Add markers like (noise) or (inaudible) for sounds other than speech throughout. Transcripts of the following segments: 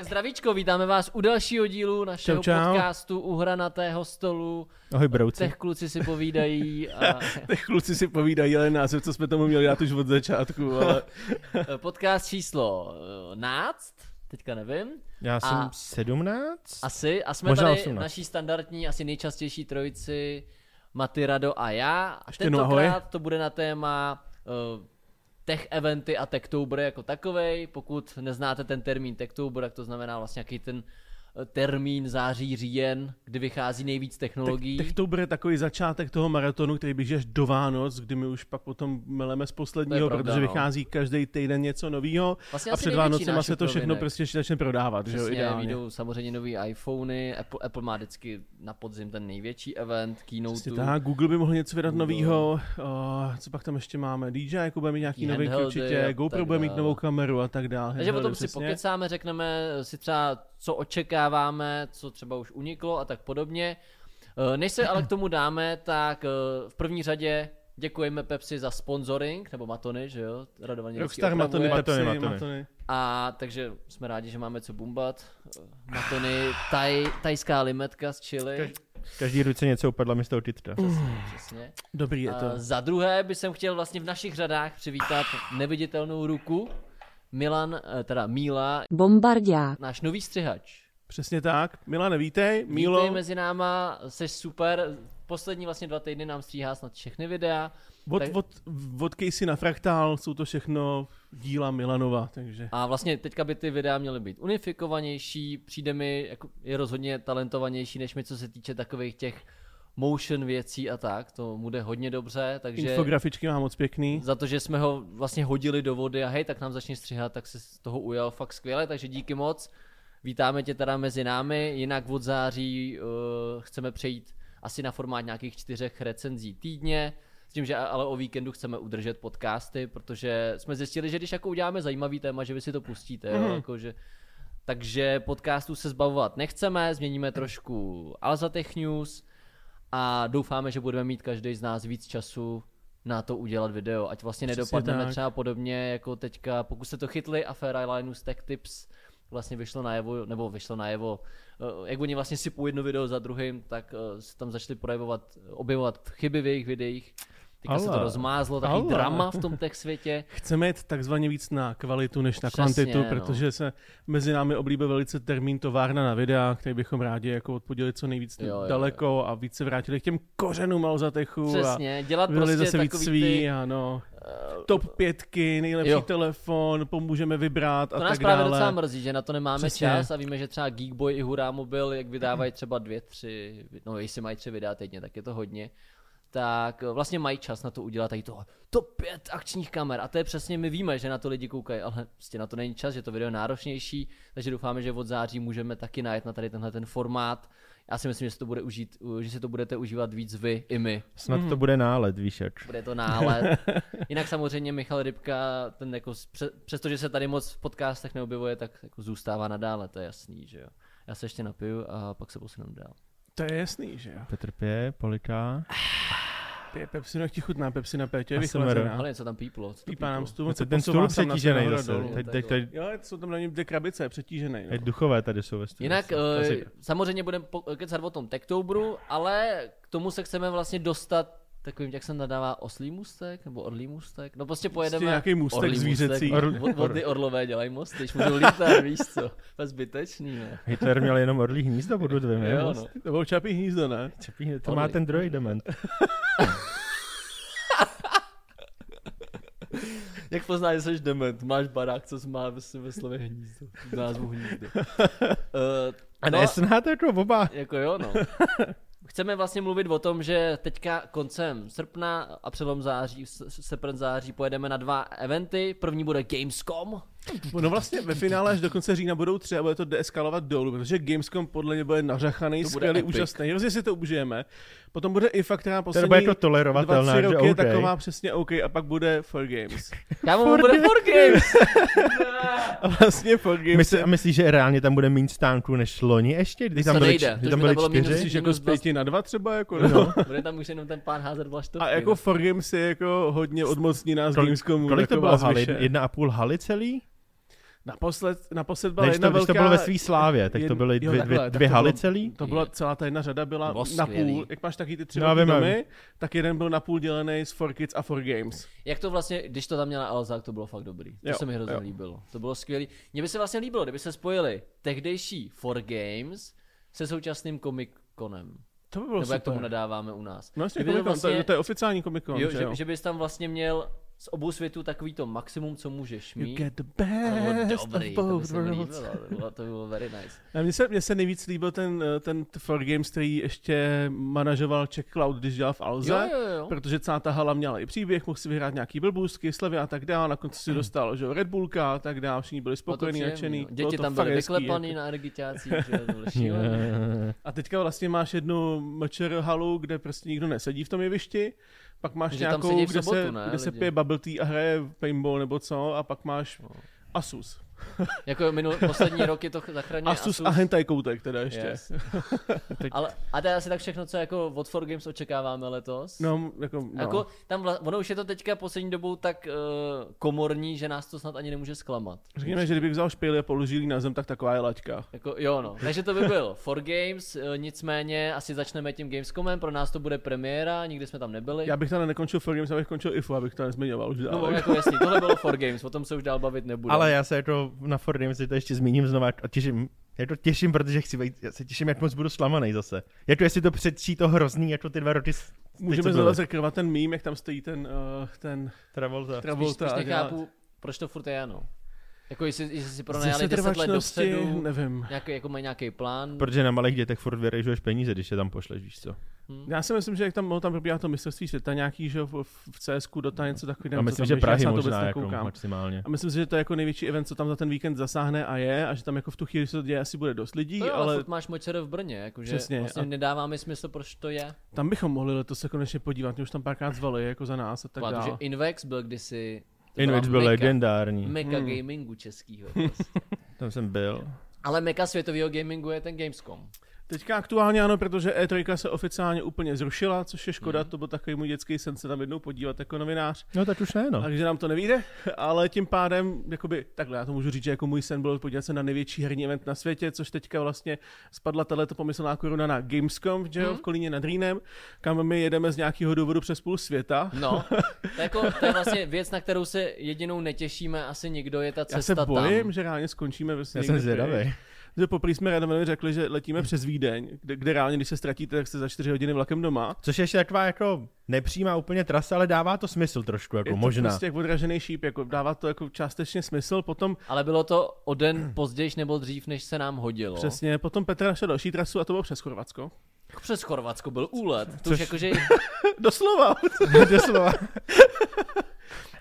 Tak zdravíčko, vítáme vás u dalšího dílu našeho Čau, čau. podcastu u hranatého stolu. Ahoj brouci. Těch kluci si povídají a (laughs) Těch kluci si povídají, ale název, co jsme tomu měli dát už od začátku, ale (laughs) podcast číslo eh, náct, teďka nevím, Já jsem A- 17? asi. A jsme Možná tady 18. naší standardní, asi nejčastější trojici Maty, Rado a já. A tentokrát to bude na téma uh, tech eventy a Techtober jako takovej. Pokud neznáte ten termín Techtober, tak to znamená vlastně nějaký ten termín září, říjen, kdy vychází nejvíc technologií. tak to bude takový začátek toho maratonu, který běží až do Vánoc, kdy my už pak potom meleme z posledního, pravda, protože no. vychází každý týden něco nového Vlastně a před náš se to všechno provinek. prostě začne prodávat, že jo, Přesně, ideálně. samozřejmě nový iPhony, Apple, Apple má vždycky na podzim ten největší event, keynote. Přesně tak, Google by mohl něco vydat uh, co pak tam ještě máme, DJI jako bude mít nějaký handheldy určitě, GoPro tak bude mít novou kameru a tak dále. Takže o tom handheldy, si přesně. pokecáme, řekneme si třeba, co očekáváme, co třeba už uniklo a tak podobně. Eh, Než se ale k tomu dáme, tak eh, v první řadě děkujeme Pepsi za sponsoring, nebo Matony, že jo? Radovaně Rockstar Matony. Matony, Pepsi, Matony. Matony. A takže jsme rádi, že máme co bumbat. Eh, Matony, taj, tajská limetka z Chile. Každý ruce něco upadlo mi z toho titra. Přesně. Dobrý je to. A za druhé bych chtěl vlastně v našich řadách přivítat neviditelnou ruku. Milan, eh, teda Míla, Bombardiák. náš nový střihač. Přesně tak. Milane, vítej. Mílo, Vítej mezi náma, jsi super. Poslední vlastně dva týdny nám stříhá snad všechny videa. od, tak- od, od Casey na Fraktal jsou to všechno díla Milanova, takže... A vlastně teďka by ty videa měly být unifikovanější, přijde mi, jako je rozhodně talentovanější než mi, co se týče takových těch motion věcí a tak, to mu jde hodně dobře, takže Infografičky má moc pěkný. za to, že jsme ho vlastně hodili do vody a hej, tak nám začni stříhat, tak se z toho ujal fakt skvěle, takže díky moc. Vítáme tě teda mezi námi, jinak od září uh, chceme přejít asi na formát nějakých čtyřech recenzí týdně, s tím, že ale o víkendu chceme udržet podcasty, protože jsme zjistili, že když jako uděláme zajímavý téma, že vy si to pustíte, jo, Mhm. jako, že, takže podcastů se zbavovat nechceme, změníme trošku Alzatech News a doufáme, že budeme mít každý z nás víc času na to udělat video, ať vlastně Přesně nedopadneme tak. třeba podobně jako teďka, pokud jste to chytli, aféra Linus Tech Tips vlastně vyšlo najevo, nebo vyšlo najevo, eh, jak oni vlastně sypou jedno video za druhým, tak eh, se tam začali projevovat, objevovat chyby v jejich videích. Teďka se to Ale. rozmázlo, takový Ale. drama v tom tech světě. (laughs) Chceme jít takzvaně víc na kvalitu než na Přesně, kvantitu, no. protože se mezi námi oblíbil velice termín továrna na videa, který bychom rádi jako odpodělili co nejvíc Jo, jo, daleko a víc se vrátili k těm kořenům Alzatechu a Přesně, dělat prostě zase víc svý, ty, ano. eh, Top pětky, nejlepší Jo. telefon, pomůžeme vybrat a To nás tak právě dále. docela mrzí, že na to nemáme Přesně. čas a víme, že třeba Geekboy i Hurá Mobil, jak vydávají třeba dvě, tři, no jestli mají tři videa týdně, tak je to hodně, tak eh, vlastně mají čas na to udělat tady toho top 5 akčních kamer a to je přesně, my víme, že na to lidi koukají, ale prostě na to není čas, že to video je náročnější, takže doufáme, že od září můžeme taky najet na tady tenhle ten formát. Já si myslím, že si to, bude užít, že si to budete užívat víc vy i my. Snad to bude nálet, víš jak. Bude to nálet. (laughs) Jinak samozřejmě Michal Rybka, ten jako, přestože se tady moc v podcastech neobjevuje, tak jako zůstává nadále, to je jasný, že jo. Já se ještě napiju a pak se posunu dál. To je jasný, že jo. Petr Pě, Polika. (sighs) Pe- Pepsi, no jak ti chutná Pepsi na Pétě, je A vychlazená. Ale něco tam píplo. co to Pípá nám stůl, Ten, ten stůl přetížený zase. dolů. Teď, teď, teď, Jo, jsou tam na něm dvě krabice, je přetížený. teď No. duchové tady jsou ve studiu. Jinak uh, samozřejmě budeme po- kecat o tom Techtoberu, ale k tomu se chceme vlastně dostat takovým, jak se nadává, oslý mustek nebo orlý mustek. No prostě pojedeme... Prostě nějaký můstek orlí zvířecí. Mustek. Od, od, ty orlové dělají mosty, když můžou lítat, (laughs) víš co. To je zbytečný, ne? Hitler měl jenom orlí hnízdo, budu dvě, Jo, no. To bylo čapí hnízdo, ne? Čepí, to Orlí. má ten druhý dement. (laughs) Jak poznáš, že jsi dement? Máš barák, co má ve, ve slově hnízdo. V názvu hnízdo. Uh, (laughs) A nesnáte jako oba. Jako jo, no. Chceme vlastně mluvit o tom, že teďka koncem srpna a přelom září, srpen září pojedeme na dva eventy. První bude Gamescom. No vlastně ve finále až do konce října budou tři a bude to deeskalovat dolů, protože Gamescom podle mě bude nařachaný, To bude skvělý, epic. úžasný. Hrozně si to užijeme. Potom bude i fakt, která To poslední bude jako dva, tolerovatelná, tři že roky je OK. taková přesně OK a pak bude For Games. (laughs) Kámo, For bude. For Games. (laughs) A vlastně For Games Myslí, a myslíš, že reálně tam bude méně stánků než loni ještě? Když tam To byly, nejde, když tam by byly to bylo minus čtyři? myslíš jako z pěti na dva třeba? Jako, No. Bude tam už jenom ten pán házet vlaštovky. A jako For Games je jako hodně odmocní nás Kolik- Gamescomu. Kolik to taková bylo haly? Jedna a půl haly celý? Naposled, naposled byla Než jedna to, velká... to bylo ve svý slávě, tak to byly jo, dvě, takhle, dvě, tak dvě to haly celý? To byla celá ta jedna řada byla na skvělý. půl. Jak máš taky ty tři No, domy, tak jeden byl na půl dělený z 4Kids a 4Games. Jak to vlastně, když to tam měla Alza, tak to bylo fakt dobrý. To Jo, se mi hrozně jo. líbilo. To bylo skvělé. Mně by se vlastně líbilo, kdyby se spojili tehdejší 4Games se současným Comic Conem. To by bylo Nebo jak super. tomu nadáváme u nás. No jasně, to Comic Con, to, je- to je oficiální Comic Con, jo, že že, jo? že bys tam vlastně měl z obou světů takový to maximum, co můžeš You mít. get the To bylo best dobrý, of to by both mi worlds. líbilo, to bylo, to bylo very nice. A Mně se, mně se nejvíc líbil ten, eh, ten 4Games, který ještě manažoval Czech Cloud, když dělal v Alze. Jo, jo, jo. Protože celá ta hala měla i příběh, mohl si vyhrát nějaký blbůstky, slevy a tak dále, na konci si dostal že, Red Bullka a tak dále, všichni byli Bylo to spokojení, nadšený. no. Bylo Děti to tam byly vyklepaný jako. na ergiťácích, že to bylo. (laughs) A teďka vlastně máš jednu mečer halu, kde prostě nikdo nesedí v tom jevišti, pak máš Že tam nějakou, v kde, sobotu, se, ne, kde se pije bubble tea a hraje paintball nebo co, a pak máš No. Asus. (laughs) Jako minul, poslední roky to zachraňuje Asus, Asus. a hentai koutek teda ještě. Yes. (laughs) Ale, a to je asi tak všechno, co jako od 4Games očekáváme letos. No, jako, no. Jako, tam vla, ono už je to teďka poslední dobou tak uh, komorní, že nás to snad ani nemůže zklamat. Řekněme, že kdybych vzal špejly a položil na zem, tak taková je laťka. Jako, jo no, takže to by byl for Games, uh, nicméně asi začneme tím Gamescomem, pro nás to bude premiéra, nikdy jsme tam nebyli. Já bych to nekončil for games, abych končil IFU, abych to nezmiňoval už No dále. jako jasný, tohle bylo for Games, o tom se už dál bavit nebude. Ale já se jako na Fordem si to ještě zmíním znova a těším. Já to těším, protože chci být, já se těším, jak moc budu slamaný zase. Jako jestli to předčí to hrozný, jako ty dva roky Můžeme znovu byly. zrekrovat ten meme, jak tam stojí ten, uh, ten Travolta. spíš, Travolta. spíš dělá- nechápu, proč to furt je Jano. Jako jestli, jestli si pronajali 10 let dopředu, nevím. nějaký, jako mají nějaký plán. Protože na malých dětech furt vyrežuješ peníze, když je tam pošleš, víš co. Hm. Já si myslím, že jak tam, mohlo tam probíhá to mistrovství světa nějaký, že v, v CSku dota něco takového. A myslím, že Prahy možná jako maximálně. A myslím si, že to je jako největší event, co tam za ten víkend zasáhne a je, a že tam jako v tu chvíli se to děje, asi bude dost lidí, To jo, ale máš močere v Brně, jakože Přesně, vlastně a- nedává mi smysl, proč to je. tam bychom mohli letos se konečně podívat, mě už tam párkrát zvali, jako za nás a tak Protože dále. Invex byl kdysi to Invex byl meka- legendární. Meka Hmm. gamingu českýho. prostě. (laughs) Tam jsem byl. Ale meka světového gamingu je ten Gamescom. Teďka aktuálně ano, protože E3 se oficiálně úplně zrušila, což je škoda, Mhm. to byl takový můj dětský sen se tam jednou podívat jako novinář. No tak už ne, no. Takže nám to nevíde, ale tím pádem, jakoby, takhle já to můžu říct, že jako můj sen byl podívat se na největší herní event na světě, což teďka vlastně spadla tato pomyslná koruna na Gamescom, že Mhm. v Kolíně nad Rýnem, kam my jedeme z nějakého důvodu přes půl světa. No, (laughs) to je, jako, to je vlastně věc, na kterou se jedinou netěšíme asi nikdo, je ta Já cesta se bojím, tam. že reálně skončíme vlastně Já jsem zvědavý. Že poprvé jsme Radovanovi řekli, že letíme přes Vídeň, kde, kde reálně, když se ztratíte, tak jste za 4 hodiny vlakem doma. Což je ještě taková jako nepřímá úplně trasa, ale dává to smysl trošku, jako je to možná. prostě jak odražený šíp, jako dává to jako částečně smysl. Potom Ale bylo to o den později nebo dřív, než se nám hodilo. přesně, potom Petr našel další trasu a to bylo přes Chorvatsko. Přes Chorvatsko byl úlet. To Což- už jakože (laughs) Doslova. (laughs) (laughs) Doslova.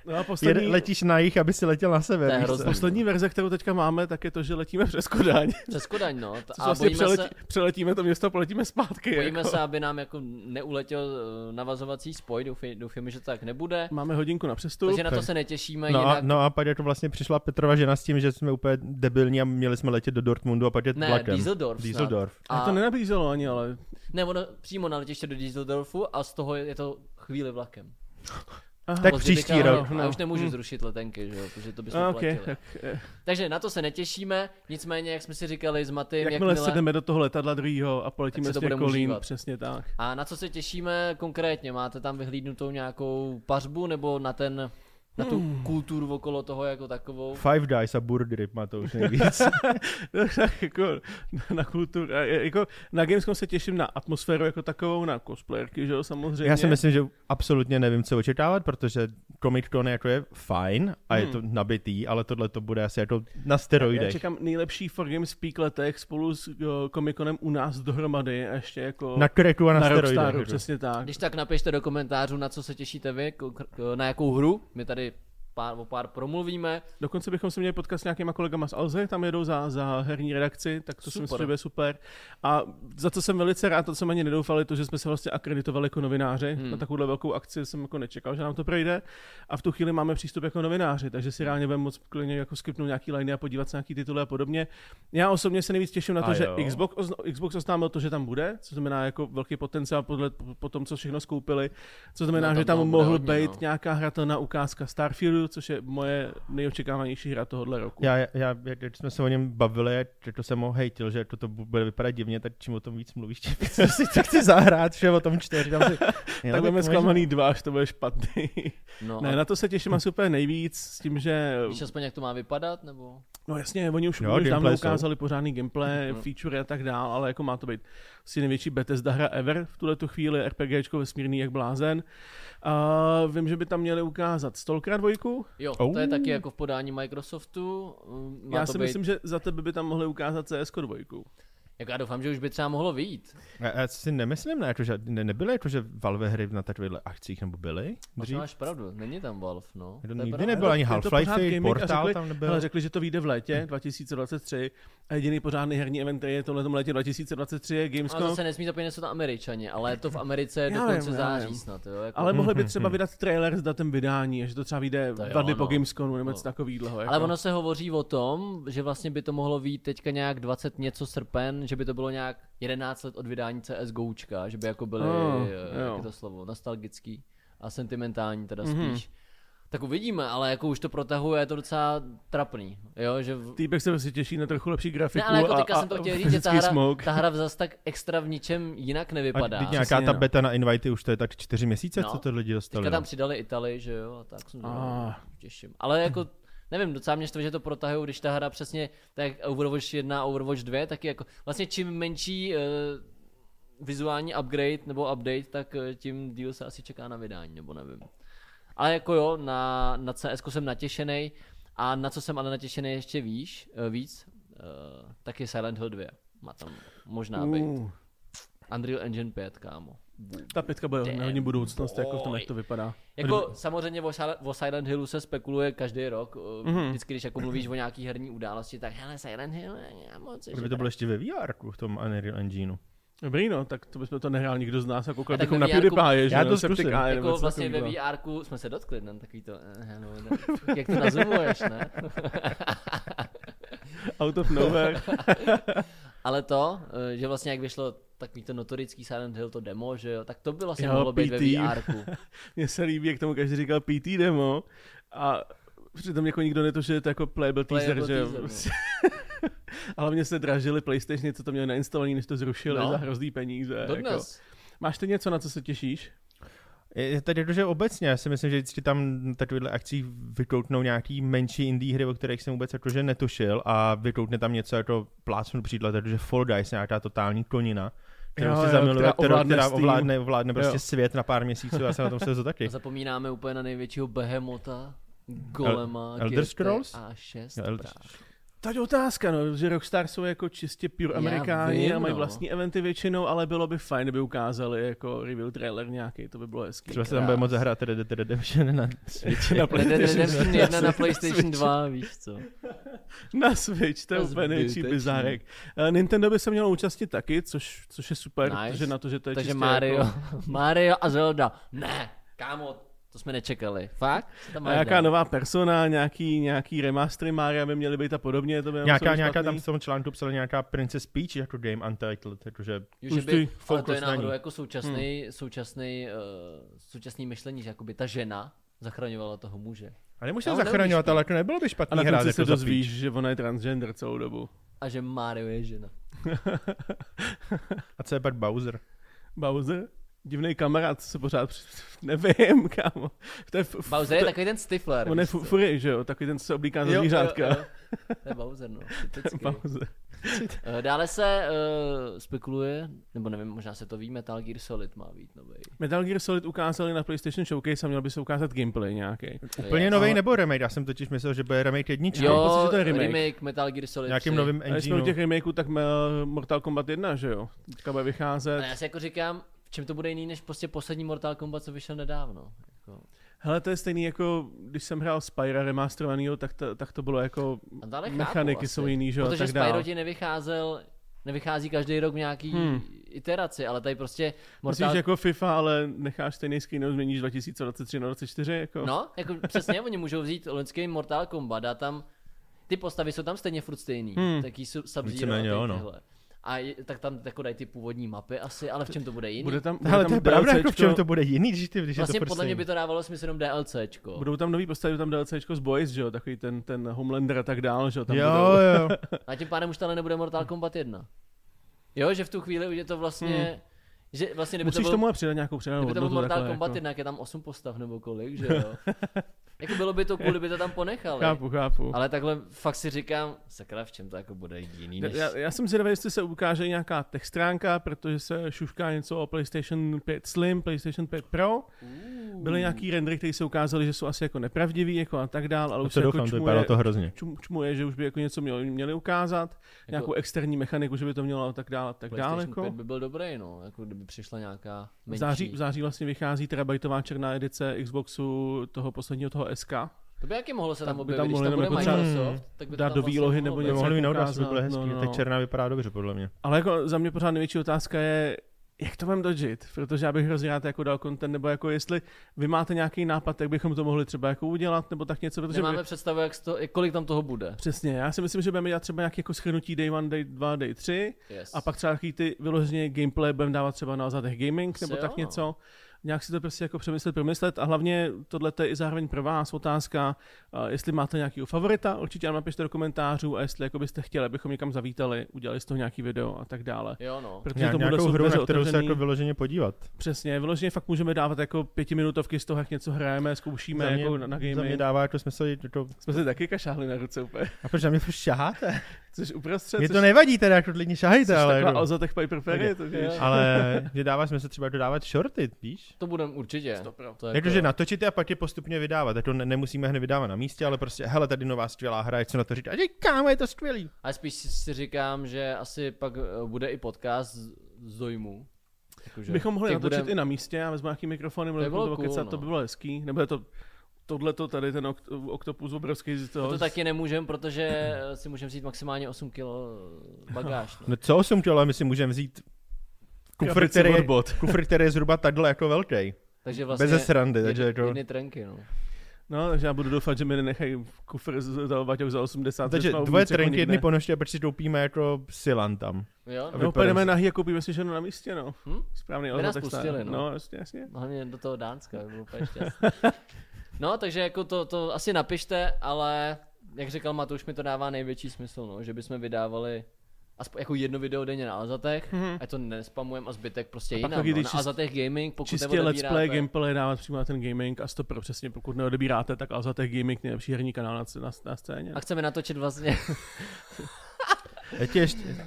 No a Jede, poslední, letíš na jich, aby si letěl na sever. To poslední verze, kterou teďka máme, tak je to, že letíme přes Kodaň. (laughs) přes Kodaň, no. A vlastně přeletí, se, přeletíme to město a poletíme zpátky. bojíme jako. se, aby nám jako neuletěl eh, navazovací spoj, doufej, doufáme, že to tak nebude. Máme hodinku na přestup. Takže na to se netěšíme, No a, jinak... no a pak jako vlastně přišla Petrova žena s tím, že jsme úplně debilní a měli jsme letět do Dortmundu a pak jet ne, vlakem. Dieseldorf. Dieseldorf. A to nenabízelo ani, ale Ne, ono přímo na letiště do Dieseldorfu a z toho je to chvíli vlakem. Aha. Tak příští já- rok, Já no. už nemůžu Hmm. zrušit letenky, že jo, protože to bychom A, platili. okay, tak, eh, Takže na to se netěšíme, nicméně, jak jsme si říkali s Matym, jakmile jakmile... sedeme do toho letadla druhého a poletíme budeme kolín, užívat. přesně tak. A na co se těšíme konkrétně? Máte tam vyhlídnutou nějakou pařbu nebo na ten na tu Hmm. kulturu okolo toho jako takovou? Five Dice a Burgery má to už nejvíc. (laughs) tak jako na kulturu, jako na Gamescom se těším na atmosféru jako takovou, na cosplayerky, že jo, samozřejmě. Já si myslím, že absolutně nevím, co očekávat, protože Comic Con jako je fajn a je Hmm. to nabitý, ale tohle to bude asi jako na Já steroidech. čekám nejlepší For Games Peak letech spolu s jo, Comic-Conem u nás dohromady a ještě jako Na kreku a na, na steroidech. Rockstaru, jako. přesně tak. Když tak napište do komentářů, na co se těšíte vy, na jakou hru. My tady pár, o pár promluvíme. Dokonce bychom si měli potkat s nějakýma kolegama z Alze, tam jedou za, za herní redakci, tak to si Super. myslím, že bude super. A za co jsem velice rád, to jsem ani nedoufal, je to, že jsme se vlastně akreditovali jako novináři. Hmm. Na takovouhle velkou akci jsem jako nečekal, že nám to projde. A v tu chvíli máme přístup jako novináři, takže si reálně budeme moc klidně jako skipnout nějaký liney a podívat se na nějaký tituly a podobně. Já osobně se nejvíc těším na to, A že jo. Xbox, Xbox oznámil to, že tam bude, co znamená jako velký potenciál podle, po tom, co všechno skoupili. Co znamená, No, že tam tam mohl být no. nějaká hratelná ukázka Starfieldu, což je moje nejočekávanější hra tohohle roku. Já, já, já, když jsme se o něm bavili, že to jsem ho hejtil, že to, to bude vypadat divně, tak čím o tom víc mluvíš, tím víc si to chci zahrát, že o tom čtyři. Tam si, (laughs) tak budeme zklamaný dva, až to bude špatný. No, Ne, a na to se těším asi úplně nejvíc, s tím, že... víš aspoň, jak to má vypadat, nebo? No jasně, oni už, Jo, už dávno jsou. ukázali pořádný gameplay, Mhm. feature a tak dál, ale jako má to být asi největší Bethesda hra ever v tuhle chvíli, RPGčko vesmírný jak blázen. A vím, že by tam měli ukázat Stalkera dvojku. Jo, Oh. to je taky jako v podání Microsoftu. um, Má Já to si být, myslím, že za tebe by tam mohli ukázat CS dvojku. Jako já doufám, že už by třeba mohlo vyjít. Já, já si nemyslím, ne, jako, že ne, nebyly jako, že Valve hry na takovýchhle akcích, nebo byly? Dřív? máš pravdu, není tam Valve, no. To je nikdy nebyl ani Half-Life, Portal řekli- tam nebyl. Ale řekli, že to vyjde v létě (laughs) 2023 a jediný pořádný herní event, který je v tomhle létě 2023 je Ale Gamescom. zase nesmí zapomínat, jsou to američani, ale to v Americe je Já do vím, konce já září vím. snad, jo. Jako... Ale mohli by (laughs) třeba vydat trailer s datem vydání, že to třeba vyjde To dva dny po. Gamescomu nebo No. něco takového. Jako. Ale ono se hovoří o tom, že vlastně by to mohlo být teďka nějak 20 něco srpen, že by to bylo nějak 11 let od vydání CSGOčka, že by jako byly, Oh, eh, jak je to slovo, nostalgický a sentimentální teda Mhm. spíš. Tak uvidíme, ale jako už to protahuje, je to docela trapný, jo, že... V... Týpek se prostě těší na trochu lepší grafiku Ne, ale jako a, teďka a, jsem to chtěl a (laughs) říct, že ta hra, smoke. ta hra zase tak extra v ničem jinak A nevypadá. teď nějaká Přesně, ta no. beta na Invity už to je tak čtyři měsíce, No. co to lidi dostali. Teďka tam no. přidali Itali, že jo, a tak jsem Ah. ah. těším. Ale jako, nevím, docela mě štve, že to protahují, když ta hra přesně, tak Overwatch 1 a Overwatch 2, taky jako, vlastně čím menší uh, vizuální upgrade nebo update, tak eh, tím díl se asi čeká na vydání, nebo nevím. Ale jako jo, na, na CS jsem natěšený a na co jsem ale natěšený ještě víš, uh, víc, uh, tak je Silent Hill 2. Má tam možná být. Uh, Unreal Engine 5, kámo. ta pětka bude Damn hodně budoucnost, jako v tom, boy. jak to vypadá. Jako samozřejmě o, Sil- o Silent Hillu se spekuluje každý rok. Mhm. Mm-hmm. Vždycky, když jako mluvíš o nějaký herní události, tak hele, Silent Hill, já moc. Kdyby to bylo ještě ve VR v tom Unreal Engineu. Dobrý, no, tak to bychom to nehrál nikdo z nás, a koukali bychom na PewDiePie, že Já to zkusím. Nebo jako něco vlastně ve. VR jsme se dotkli, ne? Takový to, eh, no, ne, jak to nazumuješ, ne? (laughs) Out of nowhere. (laughs) Ale to, eh, že vlastně jak vyšlo takový to notorický Silent Hill, to demo, že jo, tak to by vlastně Jo, mohlo být ve PT. VR-ku. (laughs) Mně se líbí, jak tomu každý říkal PT demo a přitom jako nikdo netušil, že to je jako playable teaser, Playable že jo. (laughs) A hlavně se dražili PlayStationy, co to měli nainstalovaný, než to zrušili No. za hrozný peníze. Jako. Dodnes. Máš ty něco, na co se těšíš? Je tady to, že obecně, já si myslím, že vždycky tam na takovýchhle akcích vykoutnou nějaký menší indie hry, o kterých jsem vůbec jakože netušil a vykoutne tam něco jako plácnu příklad, takže Fall Guys, nějaká totální konina, kterou Jo, si zamiluje, která kterou, ovládne která ovládne, ovládne prostě Jo. svět na pár měsíců, já se na tom se taky. A (laughs) zapomínáme úplně na největšího behemota, Golema, Elder Scrolls? A 6, Jo, Elder- Teď otázka, no, že Rockstar jsou jako čistě pure amerikáni vím, a mají no. vlastní eventy většinou, ale bylo by fajn, kdyby ukázali jako reveal trailer nějaký, to by bylo hezký. Třeba se tam bude moc zahrát Red Dead Redemption na Switchi. (laughs) Na Red Dead PlayStation Redemption 1 na PlayStation Switch. 2, víš co. (laughs) Na Switch, to je úplně největší bizárek. Eh, Nintendo by se mělo účastnit taky, což, což je super, Nice. protože na to, že to je Takže čistě Mario, Jako, Mario a Zelda. Ne, kámo, to jsme nečekali. Fakt? Tam a nějaká dál? nová persona, nějaký, nějaký remastery Maria by měly být a podobně, to by Nějaká, nějaká tam v tom článku psala nějaká Princess Peach jako game Untitled, jakože Jo, že Už by, ale to je na náhodou jako současný, současný, uh, současný myšlení, že jakoby ta žena zachraňovala toho muže. a ho zachraňovat, ale to nebylo by A špatný na hrát konci se jako dozvíš, že ona je transgender celou dobu. A že Mario je žena. (laughs) A co je pak Bowser? Bowser? Divný kamarád, co se pořád... při- (laughs) Nevím, kámo. To je, f- Bowser je to- takový ten Stifler. On je fu- fury, že jo? Takový ten, co se oblíká za Jo, jo, zvířátka. jo. (laughs) To je Bowser, no. Bowser. (laughs) Eh, Dále se uh, spekuluje, nebo nevím, možná se to ví, Metal Gear Solid má být nový. Metal Gear Solid ukázali na PlayStation Showcase a měl by se ukázat gameplay nějaký. Úplně nový ale- nebo remake? Já jsem totiž myslel, že bude remake jedničky. Jo, pocit, že to je remake. remake Metal Gear Solid Nějakým 3. novým A jsme u engineu. těch remakeů, tak eh, Mortal Kombat 1, že jo? Teďka bude vycházet. A já si jako říkám, v čem to bude jiný než prostě poslední Mortal Kombat, co vyšel nedávno. Jako. Hele, to je stejný jako, když jsem hrál Spyra remasterovanýho, tak to, tak to bylo jako, chápu mechaniky asi. jsou jiný, že jo, a Protože tak. Spyro ti nevycházel, nevychází každý rok v nějaký Hmm. iteraci, ale tady prostě Myslíš Mortal... jako FIFA, ale necháš stejný skin, změníš 2023 na 2024, jako? No, jako přesně, oni můžou vzít loňský Mortal Kombat a tam ty postavy jsou tam stejně furt stejný, Hmm. taký su- Sub-Zero Víceméně a jo, no. tyhle. A je, tak tam jako dají ty původní mapy asi, ale v čem to bude jiný? Bude tam, bude Ale tam to je pravda, jako v čem DLCčko to bude jiný, když, ty, když vlastně je to podle mě prostě... by to dávalo smysl jenom DLCčko. Budou tam nový postavy, tam DLCčko z Boys, že jo, takový ten, ten Homelander a tak dál, že jo, tam Jo, budou. jo. A tím pádem už to ale nebude Mortal Kombat 1. Jo, že v tu chvíli už je to vlastně... Že vlastně Hmm. Musíš to byl, tomu přidat nějakou přidanou kdyby to byl hodnotu. Mortal Kombat jako. 1, jak je tam 8 postav nebo kolik, že jo? (laughs) jako bylo by to cool, kdyby to tam ponechali. Chápu, chápu. Ale takhle fakt si říkám, sakra, v čem to jako bude jiný než... Já, já jsem zvědavý, jestli se ukáže nějaká tech stránka, protože se šušká něco o PlayStation 5 Slim, PlayStation 5 Pro. Byly nějaký rendery, které se ukázaly, že jsou asi jako nepravdivý jako a tak dál, ale To už se jako doufám, to čmuje, vypadalo to hrozně. čum, čmuje, že už by jako něco měli, měli ukázat, Jako nějakou externí mechaniku, že by to mělo a tak dál a tak dál. Jako. 5 by byl dobrý, no, jako kdyby přišla nějaká V menší. září, v září vlastně vychází terabajtová černá edice Xboxu toho posledního toho SK. To by jaký mohlo se tam by objevit, tam když tam bude jako Microsoft, tak by to dát tam do vlastně výlohy nebo něco mohli asi by bylo ukázat, hezký. no, Ta no. černá vypadá dobře, podle mě. Ale jako za mě pořád největší otázka je, jak to mám dodžit, protože já bych hrozně rád jako dal content, nebo jako jestli vy máte nějaký nápad, jak bychom to mohli třeba jako udělat, nebo tak něco, protože Nemáme my, představu, jak to, kolik tam toho bude. přesně, já si myslím, že budeme dělat třeba nějaké jako schrnutí day 1, day 2, day 3 Yes. a pak třeba ty vyloženě gameplay budeme dávat třeba na Zatech Gaming nebo Asi tak jo, něco. Nějak si to prostě jako přemyslet, promyslet a hlavně tohle je i zároveň pro vás otázka, a jestli máte nějakého favorita, určitě nám napište do komentářů a jestli jako byste chtěli, abychom někam zavítali, udělali z toho nějaký video a tak dále. Jo, no. Protože Nějak, to bude nějakou hru, na kterou se otevřený. jako vyloženě podívat. Přesně, vyloženě fakt můžeme dávat jako pětiminutovky z toho, jak něco hrajeme, zkoušíme Za mě, jako na, na za mě gaming. dává jako smysl, to... Jsme si taky kašáhli na ruce úplně. A proč na mě šaháte? Což uprostřed, Mě což, to nevadí teda, jako klidně šahejte, což ale... taková Jako, Ozatech Piper Perry, to víš. ale že dává smysl třeba dodávat shorty, víš? To budeme určitě. Stopro. To Jakože natočit a pak je postupně vydávat. Jako ne, nemusíme hned vydávat na místě, ale prostě, hele, tady nová skvělá hra, jak se na to říká. A kámo, je to skvělý. Ale spíš si, říkám, že asi pak eh, bude i podcast z, dojmu. Jakože Bychom mohli natočit budem- i na místě a vezmu nějaký mikrofony, mohli To by bylo bychom to cool, kecat, no. to by bylo hezký. Nebo je to tohle to tady, ten okt- oktopus obrovský z toho. To taky nemůžem, protože si můžeme vzít maximálně 8 kg bagáž. No. No co 8 kg, my si můžeme vzít kufr, který, je, (laughs) kufr, který je zhruba takhle jako velký. Takže vlastně Beze srandy, takže jed, jako... jedny trenky, no. No, takže já budu doufat, že mi nenechají kufr z toho za 80. Takže dvoje jako trenky jedny ponoště a pak si koupíme jako silan tam. Jo, A no. vy- pojedeme nahý a koupíme si ženu na místě, no. Hm? Správný By nás Ozatech style. pustili, no. No, jasně, jasně. Hlavně do toho Dánska, by bylo úplně šťastný. (laughs) No, takže jako to, to asi napište, ale jak říkal Matouš, mi to dává největší smysl, no, že bychom vydávali aspoň jako jedno video denně na Azatech, Mhm. mm-hmm. a to nespamujeme a zbytek prostě A jinam. No. když Na čist- Azatech Gaming, pokud Čistě let's play, gameplay dávat přímo na ten gaming a stopro přesně, pokud neodebíráte, tak Azatech Gaming nejlepší herní kanál na, na, na scéně. a chceme natočit vlastně, (laughs) Teď ještě,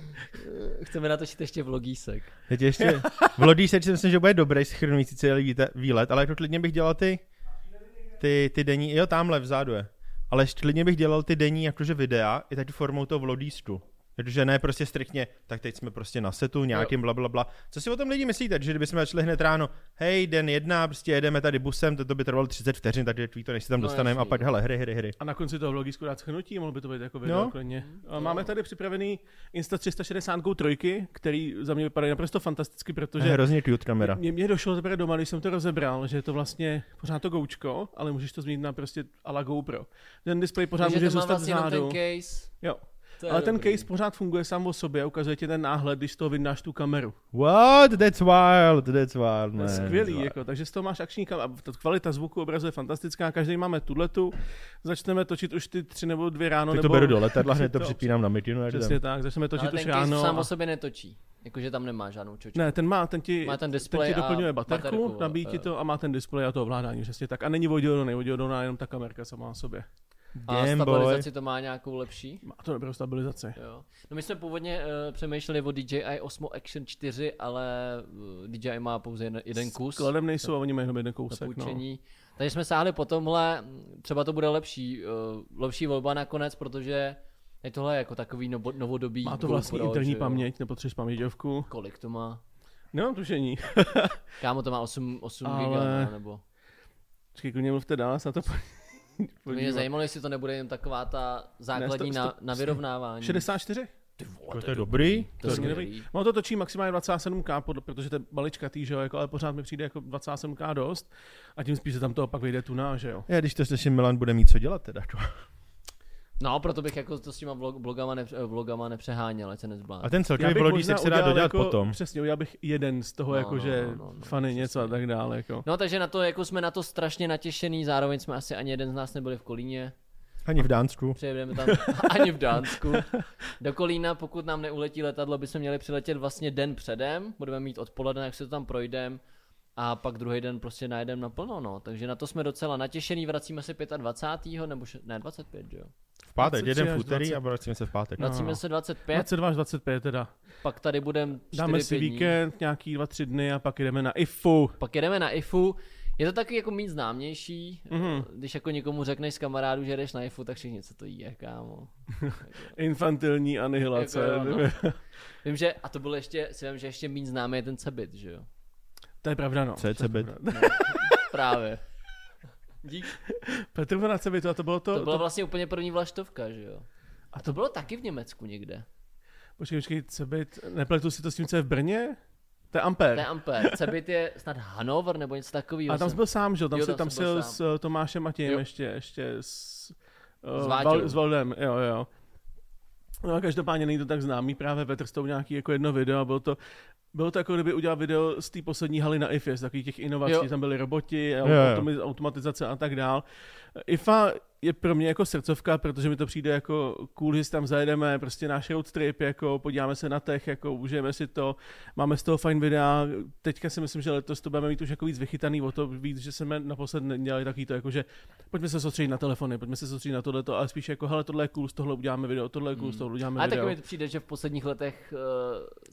chceme natočit ještě vlogísek. teď ještě, v Lodí se myslím, že bude dobrý schrnující celý víte- výlet, ale jako klidně bych dělal ty, ty, ty denní, jo, tamhle vzadu je. Ale klidně bych dělal ty denní jakože videa, i tady formou toho vlodístu. Protože ne prostě striktně, tak teď jsme prostě na setu nějakým bla, bla, bla. Co si o tom lidi myslíte? Že kdybychom začali hned ráno, hej, den jedna, prostě jedeme tady busem, to, to by trvalo 30 vteřin, takže tweet to, než se tam No, dostaneme a pak, hele, hry, hry, hry. A na konci toho vlogisku dát schrnutí, mohlo by to být jako video No. no. klidně. A Máme tady připravený Insta 360 trojky, který za mě vypadají naprosto fantasticky, To je protože hrozně cute kamera. mě, mě došlo teprve doma, když jsem to rozebral, že je to vlastně pořád to goučko, ale můžeš to změnit na prostě a la GoPro. Ten displej pořád Takže může zůstat vlastně case. Jo. To Ale ten dobrý. case pořád funguje sám o sobě a ukazuje ti ten náhled, když z toho vyndáš tu kameru. What? That's wild, that's wild, To man. je skvělý, That's wild. jako, takže z toho máš akční kameru. Ta kvalita zvuku obrazu je fantastická, každý máme tuhletu. Začneme točit už ty tři nebo dvě ráno. To nebo beru do letadla, hned to připínám na mikinu a jdem. Přesně tak, začneme točit Ale už ten case ráno. sám a- o sobě netočí. Jakože tam nemá žádnou čočku. Ne, ten má, ten ti, Má ten ten ti a doplňuje baterku, baterku, nabíjí ti to a má ten displej a to ovládání, přesně tak. A není voděodolný, voděodolná jenom ta kamerka sama o sobě. A Damn, boy. stabilizaci to má nějakou lepší? Má to dobrou stabilizaci. Jo. No my jsme původně uh, přemýšleli o DJI Osmo Action 4, ale uh, DJI má pouze jeden, jeden kus Skladem nejsou a oni mají jenom jeden kousek. No. Takže jsme sáhli po tomhle, třeba to bude lepší, uh, lepší volba nakonec, protože je tohle jako takový novo, novodobý Má to GoPro, vlastní interní paměť, nepotřebuješ paměťovku. Kolik to má? Nemám tušení. Kámo to má 8, 8 Ale- giga, no, nebo... Počkej, klidně mluvte dál, se na to Mě zajímalo, jestli to nebude jen taková ta základní Ne, sto- na, sto- na vyrovnávání. 64? Ty vole, Jako to je dobrý. To je To je skvělý. No to točí maximálně 27K, pod- protože to je maličkatý, že jo, jako, ale pořád mi přijde jako 27K dost. A tím spíš se tam toho pak vyjde tuna, že jo. Já když to slyším, Milan bude mít co dělat teda. No, proto bych jako to s těma vlog, blogama, nepře, eh, vlogama nepřeháněl, ať se nezblázní. A ten Já celkový vlogísek se dá dodělat jako, potom. Přesně, udělal bych jeden z toho, No, jako no, že no, no, no, fany něco a přesně. tak dále. Jako. No, takže na to, jako jsme na to strašně natěšený, zároveň jsme asi ani jeden z nás nebyli v Kolíně. Ani v Dánsku. Přejedeme tam (laughs) ani v Dánsku. Do Kolína, pokud nám neuletí letadlo, bychom měli přiletět vlastně den předem. Budeme mít odpoledne, jak se to tam projdeme. A pak druhý den prostě najedeme naplno, no. Takže na to jsme docela natěšený, vracíme se 25. nebo še- ne, 25, že jo. V pátek, 23 jeden v úterý 20. a vracíme se v pátek. No. Vracíme se 25, 22 až 25 teda. pak tady budeme 4 Dáme si víkend, nějaký dva, tři dny a pak jdeme na IFU. Pak jedeme na IFU. Je to taky jako mít známější, Mhm. když jako někomu řekneš z kamarádu, že jdeš na IFU, tak všichni, co to je, kámo. (laughs) Infantilní anihilace. Jako jo, no. (laughs) Vím, že, a to bylo ještě, si vím, že ještě méně známý je ten Cebit, že jo. To je pravda, no. Co je To je Cebit? pravda. Právě. Dík. Petr na Cebitu a to bylo to... To byla vlastně úplně první vlaštovka, že jo. A A to bylo taky v Německu někde. Počkej, počkej, Cebit, nepletu si to s tím, co je v Brně? To je Ampere. To je Ampere. Cebit je snad Hanover nebo něco takového. A tam jsi byl sám, že jo? Tam, Jo, jsi, tam jsi s sám. eh, Tomášem Matějem Jo. ještě, ještě s, S uh. Val, s Valdem, jo, jo. No a každopádně není to tak známý, právě Petr s tou nějaký jako jedno video a bylo to, bylo to jako kdyby udělal video z té poslední haly na IFE, z takových těch inovací, Jo. tam byly roboti, automatizace a tak dál. IFA je pro mě jako srdcovka, protože mi to přijde jako cool, že si tam zajedeme, prostě náš road trip, jako podíváme se na tech, jako užijeme si to, máme z toho fajn videa, teďka si myslím, že letos to budeme mít už jako víc vychytaný o to víc, že jsme naposled dělali takový to, jako že pojďme se soustředit na telefony, pojďme se soustředit na tohleto, ale spíš jako, hele, tohle je cool, z tohle uděláme video, tohle je cool, z toho uděláme Ale video. taky mi to přijde, že v posledních letech uh,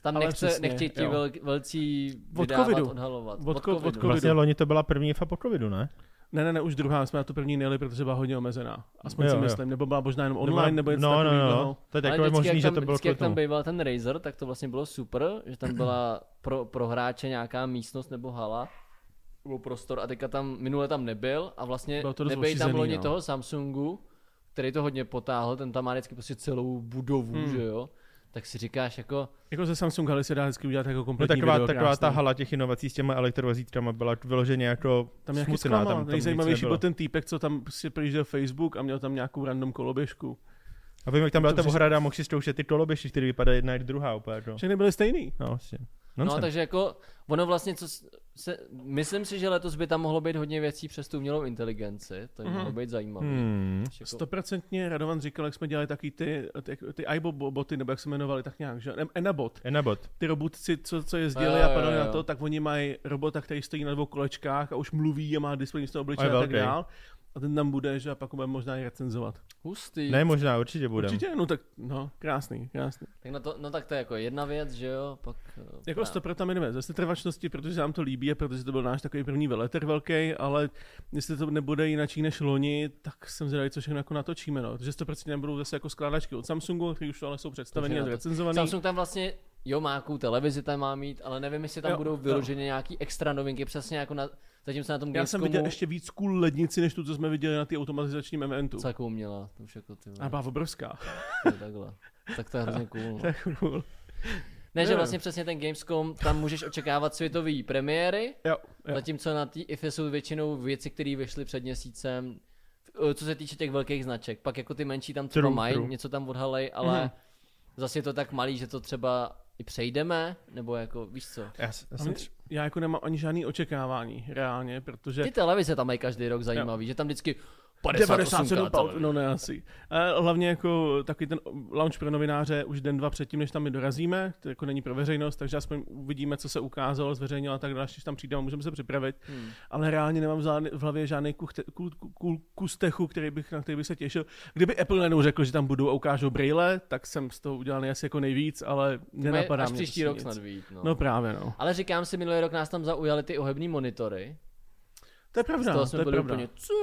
tam Ale nechce, přesně, nechtějí ti vel, velcí Od covidu. odhalovat. Od co- od covidu. Vlastně loni to byla první IFA po covidu, ne? Ne, ne, ne, už druhá, jsme na to první nejeli, protože byla hodně omezená. Aspoň Jo, si jo. myslím, nebo byla možná jenom online, nebo něco no, no, takového. no, to je Ale takové vždycky, možný, jak že tam, to bylo vždycky, jak tam býval ten Razer, tak to vlastně bylo super, že tam byla pro, pro hráče nějaká místnost nebo hala, nebo prostor a teďka tam, minule tam nebyl a vlastně Bylo to nebyl tam loni no. toho Samsungu, který to hodně potáhl, ten tam má vždycky prostě celou budovu, Hmm. že jo. Tak si říkáš jako, Jako ze Samsung Haly se dá vždycky udělat jako No, kompletní taková, video taková ta krásný. hala těch inovací s těma elektrovozítkama byla vyloženě jako Tam nějaký smutná. Tam, tam Nejzajímavější byl ten týpek, co tam si přijížděl Facebook a měl tam nějakou random koloběžku. A vím, jak tam byla ta ohrada mohl si zkoušet ty koloběžky, které vypadají jedna jak druhá úplně. No, Všechny byly stejný. no vlastně. No, Nonsense. takže jako, ono vlastně, co se, myslím si, že letos by tam mohlo být hodně věcí přes tu umělou inteligenci, to by Mhm. mohlo být zajímavé. Hmm. Jako, Stoprocentně Radovan říkal, jak jsme dělali taky ty, ty, ty iBoty, nebo jak se jmenovali, tak nějak, že? En- Enabot. Enabot. Ty robotci, co, co jezdili a jo, padali na to, tak oni mají robota, který stojí na dvou kolečkách a už mluví a má displej z toho A obličeje je a, tak dál. A ten tam bude, že a pak ho budeme možná i recenzovat. Hustý. Ne, možná, určitě budem. Určitě, no tak, no, krásný, krásný. Tak na to, no tak to je jako jedna věc, že jo, pak... eh, Jako právě. stopro tam jdeme ze setrvačnosti, protože nám to líbí a protože to byl náš takový první veleter velký, ale jestli to nebude jinačí než loni, tak jsem zvědavý, co všechno jako natočíme. No. Takže 100% nebudou zase jako skládačky od Samsungu, které už ale jsou představený Takže a zrecenzovaný. Samsung tam vlastně, jo, má jakou televizi tam má mít, ale nevím, jestli tam Jo, budou jo. vyloženě nějaký extra novinky, přesně jako na, zatímco na tom Já jsem viděl ještě víc cool lednici, než tu, co jsme viděli na ty automatizačním eventu. co jakou měla, to už jako ty, A byla obrovská. vole, takhle. Tak to je hrozně (laughs) cool. To No. je cool. Ne, že vlastně přesně ten Gamescom, tam můžeš očekávat světové premiéry, Jo, jo. zatímco na té IFE jsou většinou věci, které vyšly před měsícem, co se týče těch velkých značek. Pak jako ty menší tam třeba mají, něco tam odhalej, ale Mhm. zase je to tak malý, že to třeba i přejdeme, nebo jako, víš co. Já, já jsem tři... Já jako nemám ani žádný očekávání, reálně, protože... Ty televize tam mají každý rok zajímavý, že tam vždycky 58 97 televize. pal, no ne asi. A hlavně jako takový ten launch pro novináře už den, dva předtím, než tam my dorazíme, to jako není pro veřejnost, takže aspoň uvidíme, co se ukázalo, zveřejnilo a tak dále, až tam přijdeme, můžeme se připravit. Hmm. Ale reálně nemám v hlavě žádný kus techu, který bych, na který bych se těšil. Kdyby Apple najednou řekl, že tam budou a ukážou braille, tak jsem z toho udělal asi jako nejvíc, ale nenapadá Až mě příští rok nic. snad vyjít, no. No právě, no. Ale říkám si, minulý rok nás tam zaujaly ty ohebný monitory. To je pravda, to je pravda. úplně, co?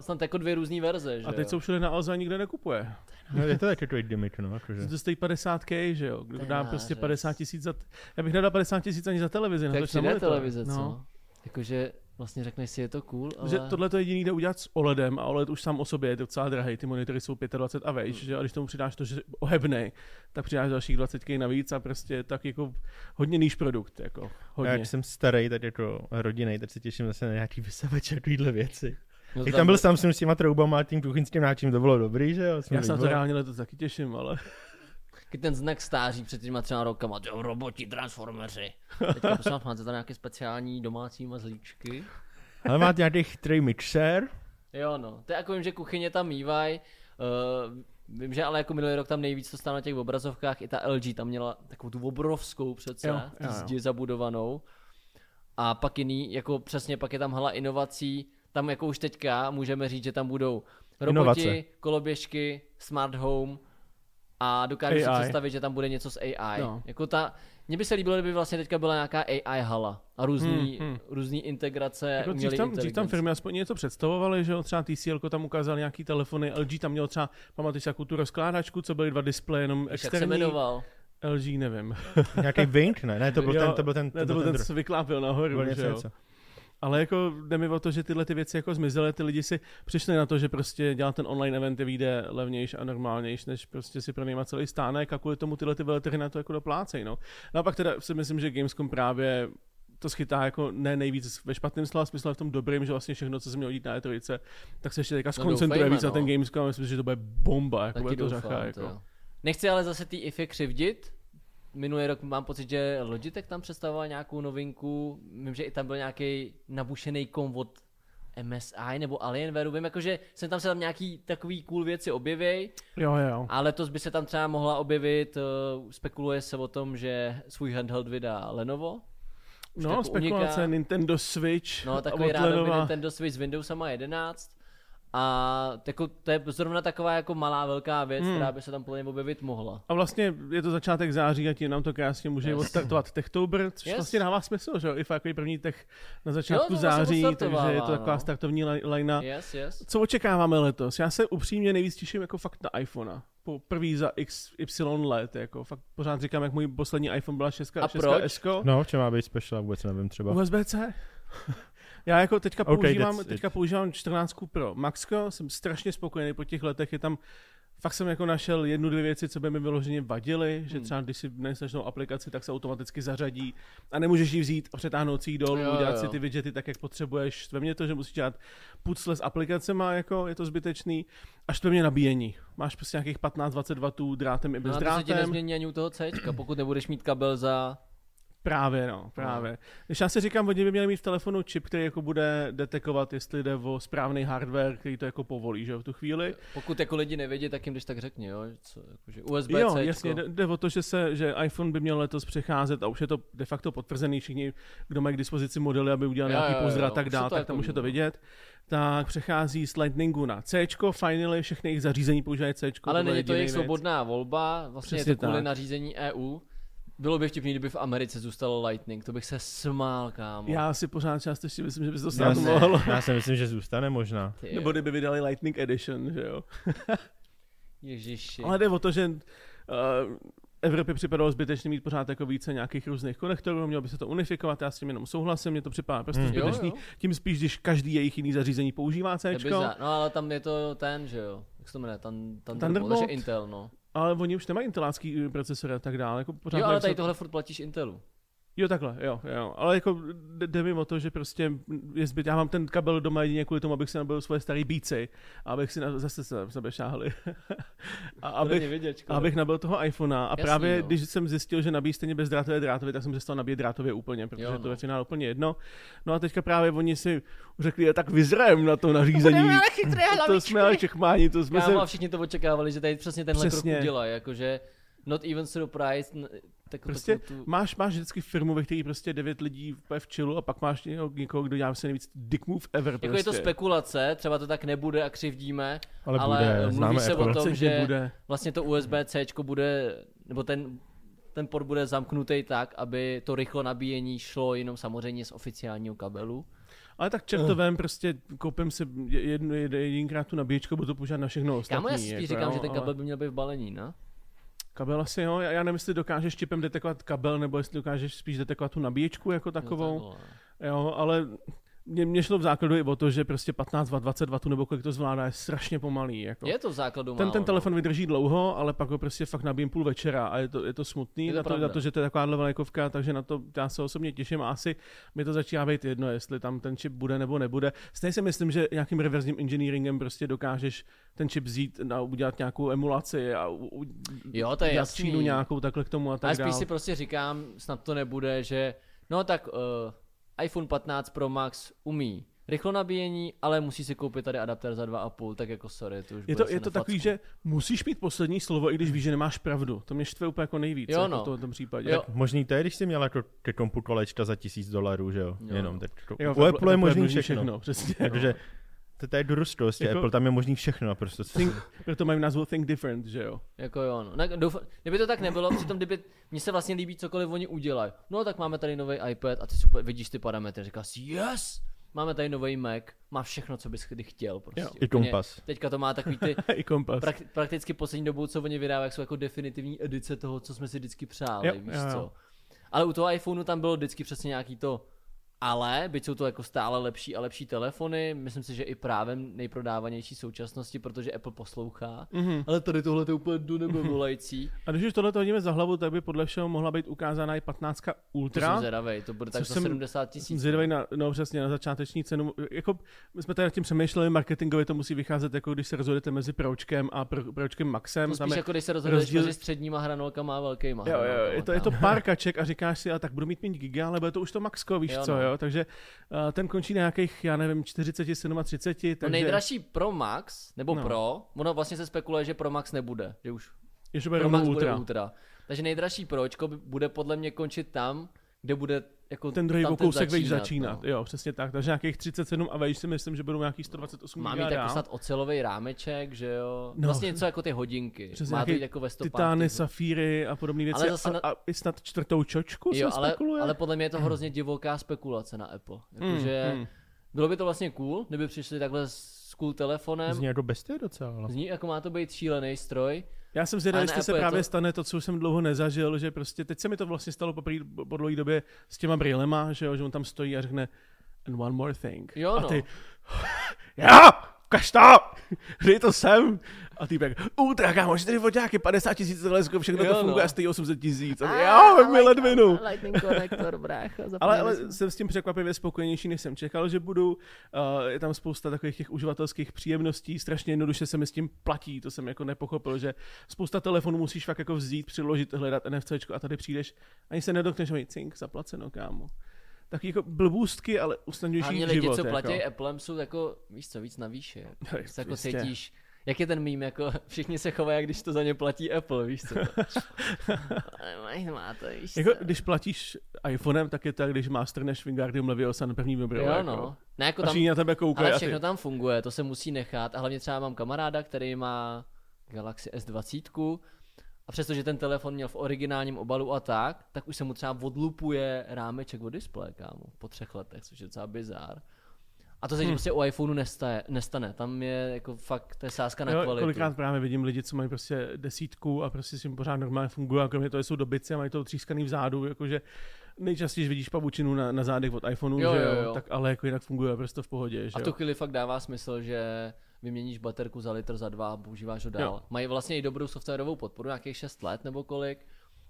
Snad jako dvě různé verze, že A teď jo? jsou všude na Alze a nikdo nekupuje. No, je to taky takový gimmick, no, jakože. To stojí 50k, že jo? Kdo je dá prostě nářez. 50 tisíc za... Já bych nedal 50 tisíc ani za televizi. Je na 3D monitor. televize, co? No. Jakože vlastně řekneš si, je to cool, ale... Že tohle to jediný jde udělat s OLEDem a OLED už sám o sobě je docela drahý, ty monitory jsou 25 a vejš, Hmm. že? a když tomu přidáš to, že je ohebnej, tak přidáš dalších 20 navíc a prostě tak jako hodně níž produkt, jako Já hodně. jak jsem starý, tak jako rodinný, tak se těším zase na nějaký vysavač a takovýhle věci. No, Jak tam byl Samsung s těma troubama a tím kuchyňským náčím, to bylo dobrý, že jo? Jsme Já se na to reálně letos taky těším, ale Taky ten znak stáří před těma třeba rokama, jo, roboti, transformeři. Teďka prosím vás, máte tam nějaké speciální domácí mazlíčky? Ale máte nějaký chytrý mixér? Jo no, to je jako vím, že kuchyně tam mývaj. Uh, vím, že ale jako minulý rok tam nejvíc to stálo na těch obrazovkách, i ta LG tam měla takovou tu obrovskou přece, Jo, jo, jo, jo. zdi zabudovanou. A pak jiný, jako přesně pak je tam hala inovací, tam jako už teďka můžeme říct, že tam budou roboti, Inovace. koloběžky, smart home a dokážu si AI. představit, že tam bude něco s AI. No. Jako ta, mně by se líbilo, kdyby vlastně teďka byla nějaká AI hala a různý, Hmm, hmm. různý integrace jako dřív, tam, dřív tam firmy aspoň něco představovaly, že jo, třeba TCL tam ukázal nějaký telefony, LG tam měl třeba, pamatuješ takovou tu rozkládačku, co byly dva displeje, jenom Víš, Jak se externí, jmenoval? LG nevím. Nějaký Wink? Ne, ne, to byl Jo, ten, to byl ten, Ne, to byl ten, co vyklápil nahoru, byl že něco, jo. něco. Ale jako jde mi o to, že tyhle ty věci jako zmizely, ty lidi si přišli na to, že prostě dělat ten online event vyjde levnější a normálnější, než prostě si pronajímat celý stánek a kvůli tomu tyhle ty veletrhy na to jako doplácejí. No. no a pak teda si myslím, že Gamescom právě to schytá jako ne nejvíc ve špatném slova smyslu, ale v tom dobrým, že vlastně všechno, co se mělo dít na E3, tak se ještě teďka skoncentruje doufejme, víc na ten no. Gamescom a myslím, že to bude bomba, jako Taky bude to doufám, řacha. to Jako. Nechci ale zase ty IFE křivdit. Minulý rok mám pocit, že Logitech tam představoval nějakou novinku. Vím, že i tam byl nějaký nabušený kom od MSI nebo Alienwareu. Vím, jakože jsem tam se tam nějaký takový cool věci objeví, Jo, jo. a letos by se tam třeba mohla objevit, uh, spekuluje se o tom, že svůj handheld vydá Lenovo. Už No, spekulace, uniká. Nintendo Switch, No, takový rád Lenovo. Nintendo Switch s Windowsama 11. A jako, to je zrovna taková jako malá velká věc, Hmm. která by se tam mě objevit mohla. A vlastně je to začátek září a tím nám to krásně může Yes. odstartovat Techtober, což Yes. vlastně dává smysl, že jo? IFA jako první tech na začátku Jo, to vlastně září, takže je to taková no. startovní linea. Yes, yes. Co očekáváme letos? Já se upřímně nejvíc těším jako fakt na iPhonea. Po prvý za XY let, jako fakt pořád říkám, jak můj poslední iPhone byla 6, A 6 proč? S. No, v čem má být special, vůbec nevím třeba. USB-C. (laughs) Já jako teďka Okay, používám, teďka používám 14 Pro Maxko, jsem strašně spokojený po těch letech, je tam fakt jsem jako našel jednu, dvě věci, co by mi vyloženě vadily, že Hmm. třeba když si novou aplikaci, tak se automaticky zařadí a nemůžeš ji vzít a přetáhnout si ji dolů, Jo, dělat jo. si ty widgety tak, jak potřebuješ. Ve mně to, že musíš dělat pucle s aplikacema, jako je to zbytečný. Až to mě nabíjení. Máš prostě nějakých 15-20 W drátem i bez No a to se ti drátem. nezmění ani u toho C, pokud nebudeš mít kabel za... Právě, no, právě. Když já si říkám, oni by měli mít v telefonu čip, který jako bude detekovat, jestli jde o správný hardware, který to jako povolí, že v tu chvíli. Pokud jako lidi nevědí, tak jim když tak řekni, jo. Co, jakože USB jo, jasně, jde, jde, o to, že, se, že iPhone by měl letos přecházet a už je to de facto potvrzený všichni, kdo mají k dispozici modely, aby udělal Jo, nějaký pozdrav a tak už dál, se to tak jako tam už je to no. vidět. Tak přechází z Lightningu na C, finally, všechny jejich zařízení používají C. Ale není to jejich svobodná volba, vlastně Přesně je to kvůli tak. nařízení EU. Bylo by vtipný, kdyby v Americe zůstalo Lightning, to bych se smál, kámo. Já si pořád částečně myslím, že by se to si, mohlo. já si myslím, že zůstane možná. Ty, Nebo kdyby vydali Lightning Edition, že jo. (laughs) Ježiši. Ale jde o to, že uh, Evropě připadalo zbytečně mít pořád jako více nějakých různých konektorů, mělo by se to unifikovat, já s tím jenom souhlasím, mě to připadá prostě Hmm. hmm. jo, zbytečný. jo. Tím spíš, když každý jejich jiný zařízení používá To je C. No ale tam je to ten, že jo. Jak se to jmenuje? Tan, Thunderbolt, Thunderbolt? Intel, no. Ale oni už nemají intelácký procesory a tak dále. Jako pořád Jo, ale tady co- tohle furt platíš Intelu. Jo, takhle, jo, jo. Ale jako jde- mi o to, že prostě je zbyt, já mám ten kabel doma jedině kvůli tomu, abych si nabil svoje staré bíci, abych si na, zase se na sebe šáhli. (laughs) a abych, vidět, abych nabil toho iPhonea. A Jasný, právě no. když jsem zjistil, že nabíjí stejně bezdrátové drátově, tak jsem přestal nabíjet drátově úplně, protože Jo, jo, to no. ve finále úplně jedno. No a teďka právě oni si řekli, "Je, tak vyzrajem na to nařízení. (laughs) to jsme ale čechmáni, to jsme se... Kámo, a všichni to očekávali, že tady přesně tenhle Přesně. krok udělají, jakože not even surprised, tak Prostě takovou tu... máš, máš vždycky firmu, ve které prostě devět lidí v čilu a pak máš někoho, někoho kdo dělá se nejvíc dick move ever. Jako prostě. je to spekulace, třeba to tak nebude a křivdíme, Ale, Ale bude, mluví známe se o Apple. tom, Chce, že- bude. vlastně to USB-C bude, nebo ten, ten port bude zamknutý tak, aby to rychlo nabíjení šlo jenom samozřejmě z oficiálního kabelu. Ale tak čertovém prostě koupím si jednu, jedinkrát tu nabíječku, budu to používat na všechno ostatní. Kámo, já si spíš jako, říkám, jo, že ten ale- kabel by měl být v balení, ne? Kabel asi jo, já nevím, jestli dokážeš čipem detekovat kabel, nebo jestli dokážeš spíš detekovat tu nabíječku jako takovou. No, takhle. Jo, ale mě, mě šlo v základu i o to, že prostě 15 W, 20 W nebo kolik to zvládá, je strašně pomalý. Jako. Je to v základu ten, málo, ten no. telefon vydrží dlouho, ale pak ho prostě fakt nabijím půl večera a je to, je to smutný Je to na, to, na to, že to je takováhle vlajkovka, takže na to já se osobně těším a asi mi to začíná být jedno, jestli tam ten čip bude nebo nebude. Stejně si myslím, že nějakým reverzním engineeringem prostě dokážeš ten čip vzít a udělat nějakou emulaci a u, u, Jo, to je jasný. Čínu nějakou takhle k tomu a tak Ale spíš dál. si prostě říkám, snad to nebude, že no tak uh, iPhone 15 Pro Max umí rychlo nabíjení, ale musí si koupit tady adaptér za 2,5, tak jako sorry, to už Je to, je to takový, že musíš mít poslední slovo, i když víš, že nemáš pravdu. To mě štve úplně jako nejvíc, Jo, jako no. v tom- případě. Jo. Možný to je, když jsi měl jako ty kompu kolečka za tisíc dolarů, že jo? Jo. Jenom teď to, Jo, u Apple je možný dluží všechno. přesně. Protože to, to je prostě, Jako- Apple tam je možný všechno naprosto. Think, proto mají názvu Think Different, že jo? Jako jo, no. Tak doufám, kdyby to tak nebylo, přitom kdyby, mně se vlastně líbí cokoliv oni udělají. No tak máme tady nový iPad a ty super, vidíš ty parametry, říkáš si yes, máme tady nový Mac, má všechno, co bys kdy chtěl prostě. Jo. I kompas. Teďka to má takový ty, (laughs) I kompas. prak, prakticky poslední dobou, co oni vydávají, jsou jako definitivní edice toho, co jsme si vždycky přáli, Jo, víš jo. co. Ale u toho iPhoneu tam bylo vždycky přesně nějaký to ale, byť jsou to jako stále lepší a lepší telefony, myslím si, že i právem nejprodávanější současnosti, protože Apple poslouchá. Mhm. Ale tady tohle to je úplně do nebe volající. A když už tohle to hodíme za hlavu, tak by podle všeho mohla být ukázána i 15 To jsem Ultra. zvědavej, to bude tak za jsem- 70 Jsem tisíc. zvědavý na, no přesně, na začáteční cenu. Jako, my jsme tady nad tím přemýšleli, marketingově to musí vycházet, jako když se rozhodujete mezi Pročkem a pro, Pročkem Maxem. To spíš jako když se rozhoduješ rozdíl- mezi středníma hranolkama a velkýma jo, jo, hranolkama, je to, je to pár kaček a říkáš si, a tak budu mít méně giga, ale bude to už to Maxko, víš Jo, co, no. jo, takže uh, ten končí na nějakých, já nevím, 40, 37, takže No nejdražší Pro Max, nebo No. Pro, ono vlastně se spekuluje, že Pro Max nebude, že už ještě bude Pro Max bude Ultra. Ultra. Takže nejdražší Pročko bude podle mě končit tam, kde bude jako Ten druhý kousek vejš začínat, no. jo, přesně tak, takže nějakých 37 a vejš si myslím, že budou nějakých 128 Má mít jako snad ocelový rámeček, že jo? No. vlastně něco jako ty hodinky. Přes Má to jít jako ve stopách. Titány, těch- safíry a podobné věci. Ale zase na- a, a, i snad čtvrtou čočku Jo, se ale, spekuluje. ale podle mě je to hrozně divoká spekulace na Apple. Hmm, Jakože hmm. bylo by to vlastně cool, kdyby přišli takhle s cool telefonem. Zní jako bestie docela. Zní jako má to být šílený stroj. Já jsem zvědavý, jestli se právě to- stane to, co už jsem dlouho nezažil, že prostě teď se mi to vlastně stalo po, prý- po dlouhé době s těma brýlema, že jo, že on tam stojí a řekne and one more thing. Jo, a no. (laughs) ty, jo, ukaž to, dej to sem. A týpek, ultra, kámo, čtyři foťáky, 50 tisíc teleskop, všechno Jo, to funguje no. a stojí 800 tisíc. A jo, mi ledvinu. Lightning konektor, brácho. Ale, ale jsem s tím překvapivě spokojenější, než jsem čekal, že budu. Uh, je tam spousta takových těch uživatelských příjemností, strašně jednoduše se mi s tím platí, to jsem jako nepochopil, že spousta telefonů musíš fakt jako vzít, přiložit, hledat NFC a tady přijdeš, ani se nedotkneš mají cink, zaplaceno, kámo. Taky jako blbůstky, ale usnadňující Hlavně lidi, život. co platí jako. Applem, jsou jako, víš co, víc na. Hej, Se jako cítíš, jak je ten mím, jako (laughs) všichni se chovají, když to za ně platí Apple, víš co. (laughs) Má to, víš Jako, co. když platíš iPhonem, tak je to, když má strneš Wingardium Leviosa na první mobil. Jo, jako. no. Ne, jako A tam, na tebe koukají ale a všechno ty, tam funguje, to se musí nechat. A hlavně třeba mám kamaráda, který má Galaxy S20 a přestože ten telefon měl v originálním obalu a tak, tak už se mu třeba odlupuje rámeček od displeje, kámo, po třech letech, což je docela bizár. A to se hmm. prostě u iPhoneu nestane, nestane. Tam je jako fakt, to je sázka na jo, kvalitu. kolikrát právě vidím lidi, co mají prostě desítku a prostě s tím pořád normálně fungují a kromě toho jsou dobici a mají to třískaný vzadu, jakože nejčastěji vidíš pavučinu na, na zádech od iPhoneu, Jo, že jo, jo, tak ale jako jinak funguje prostě v pohodě, že A tu chvíli fakt dává smysl, že vyměníš baterku za litr, za dva a používáš ho dál. Jo. Mají vlastně i dobrou softwarovou podporu, nějakých 6 let nebo kolik.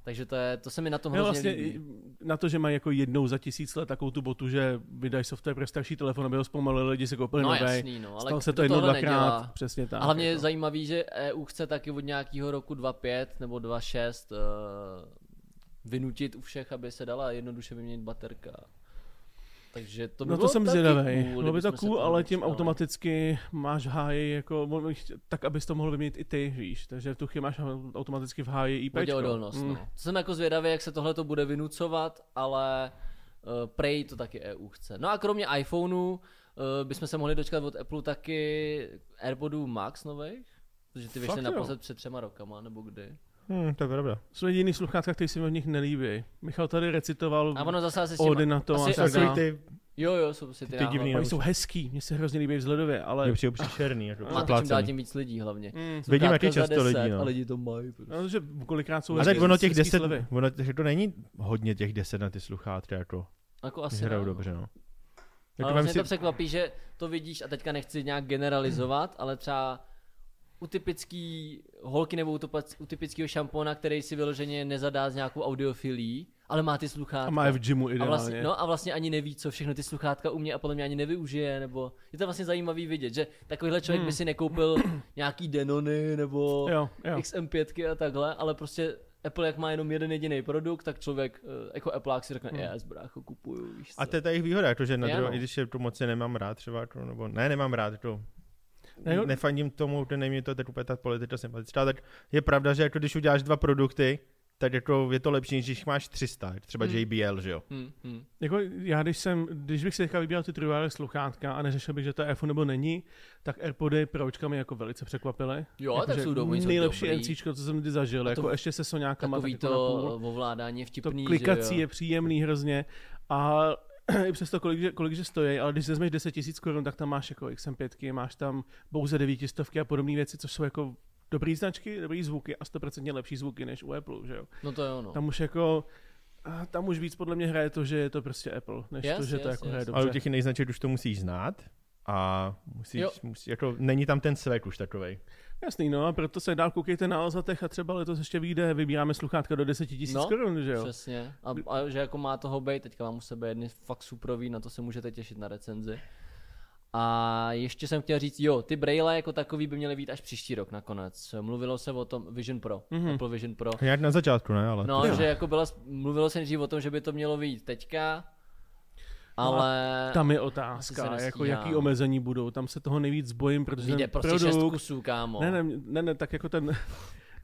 Takže to, je, to se mi na tom hrozně vlastně líbí. na to, že mají jako jednou za tisíc let takovou tu botu, že vydají software pro starší telefon, aby ho zpomalili, lidi si koupili No nový. jasný, no, ale Stalo se to jednou, dvakrát, nedělá? přesně tak. A hlavně je jako. zajímavý, že EU chce taky od nějakého roku 2.5 nebo 2.6 uh, vynutit u všech, aby se dala jednoduše vyměnit baterka. Takže to by No to jsem zvědavý. cool, Bylo by to cool, ale tím automaticky máš háji, jako, tak abys to mohl vyměnit i ty, víš. Takže v tu chvíli máš automaticky v háji IP. Odolnost, Mm. no. Jsem jako zvědavý, jak se tohle to bude vynucovat, ale uh, Prej to taky EU chce. No a kromě iPhoneu uh, bychom se mohli dočkat od Apple taky AirPodů Max nových, protože ty vyšly naposled před třema rokama, nebo kdy. Hm, to je pravda. Jsou jediný sluchátka, který se mi od nich nelíbí. Michal tady recitoval A ono zase asi. Ody na to a asi- tak. Takový ty, Jo, jo, jsou si ty, Ty náhodou. divný Oni jsou hezký, mně se hrozně líbí vzhledově, ale... mě přijde příšerný. Jako Má to čím dál tím víc lidí hlavně. Mm, Vidím, Sluchátka jaký za často 10 lidí, no. A lidi to mají. Prostě. no, že kolikrát jsou A tak ono těch hezký 10, slevy. ono, že to není hodně těch 10 na ty sluchátka, jako Jako asi hrajou no. dobře, no. Jako Ale vem vlastně si- to překvapí, že to vidíš a teďka nechci nějak generalizovat, ale třeba u typický holky nebo u, u typického šampona, který si vyloženě nezadá s nějakou audiofilí, ale má ty sluchátka. A má je v gymu a ideálně. vlastně, no a vlastně ani neví, co všechno ty sluchátka umí a podle mě ani nevyužije, nebo je to vlastně zajímavý vidět, že takovýhle člověk by si nekoupil (clears throat) nějaký Denony nebo Hmm. Jo, jo. XM5 a takhle, ale prostě Apple jak má jenom jeden jediný produkt, tak člověk eh, jako Apple si řekne, yes, brácho, kupuju, víš co. A to je ta jejich výhoda, jako, že na druhou, no. i když je to moc nemám rád třeba, to, nebo ne, nemám rád to. Ne, jo. Nefandím tomu, to není mi to teď úplně ta politika sympatická, tak je pravda, že jako když uděláš dva produkty, tak jako je to lepší, než když máš 300, třeba Hmm. JBL, že jo. Hmm, hmm. Jako já, když jsem, když bych si teďka vybíral ty trojové sluchátka a neřešil bych, že to je iPhone nebo není, tak AirPody Pročka mě jako velice překvapily. Jo, jako, tak že jsou dobrý, jsou Nejlepší. NCčko, co jsem kdy zažil, A jako to- ještě se soňákama Takový tak jako to ovládání je To vtipný, klikací že je příjemný hrozně a (clears throat) i přesto, kolik, že- kolik že stojí, ale když vezmeš 10 000 korun, tak tam máš jako XM5, máš tam pouze 900 a podobné věci, což jsou jako dobrý značky, dobrý zvuky a 100% lepší zvuky než u Apple, že jo. No to jo, no. Tam už jako a tam už víc podle mě hraje to, že je to prostě Apple, než Yes, to, že to yes, jako yes. hraje Ale u dobře. těch jiných značek už to musíš znát a musíš, Jo. musí, jako, není tam ten svek už takovej. Jasný, no a proto se dál koukejte na Alzatech a třeba letos ještě vyjde, vybíráme sluchátka do 10 000 No, korun, že jo. Přesně. A, a, že jako má toho být, teďka mám u sebe jedny fakt suprový, na to se můžete těšit na recenzi. A ještě jsem chtěl říct, jo, ty braille jako takový by měly být až příští rok nakonec. Mluvilo se o tom Vision Pro, Mhm. mm-hmm. Apple Vision Pro. Nějak na začátku, ne? Ale No, to, že jako bylo, mluvilo se nejdřív o tom, že by to mělo být teďka, ale Tam je otázka, jako jaký omezení budou, tam se toho nejvíc bojím, protože vyjde ten prostě šest produkt, kusů, kámo. ne, ne, ne, ne, tak jako ten,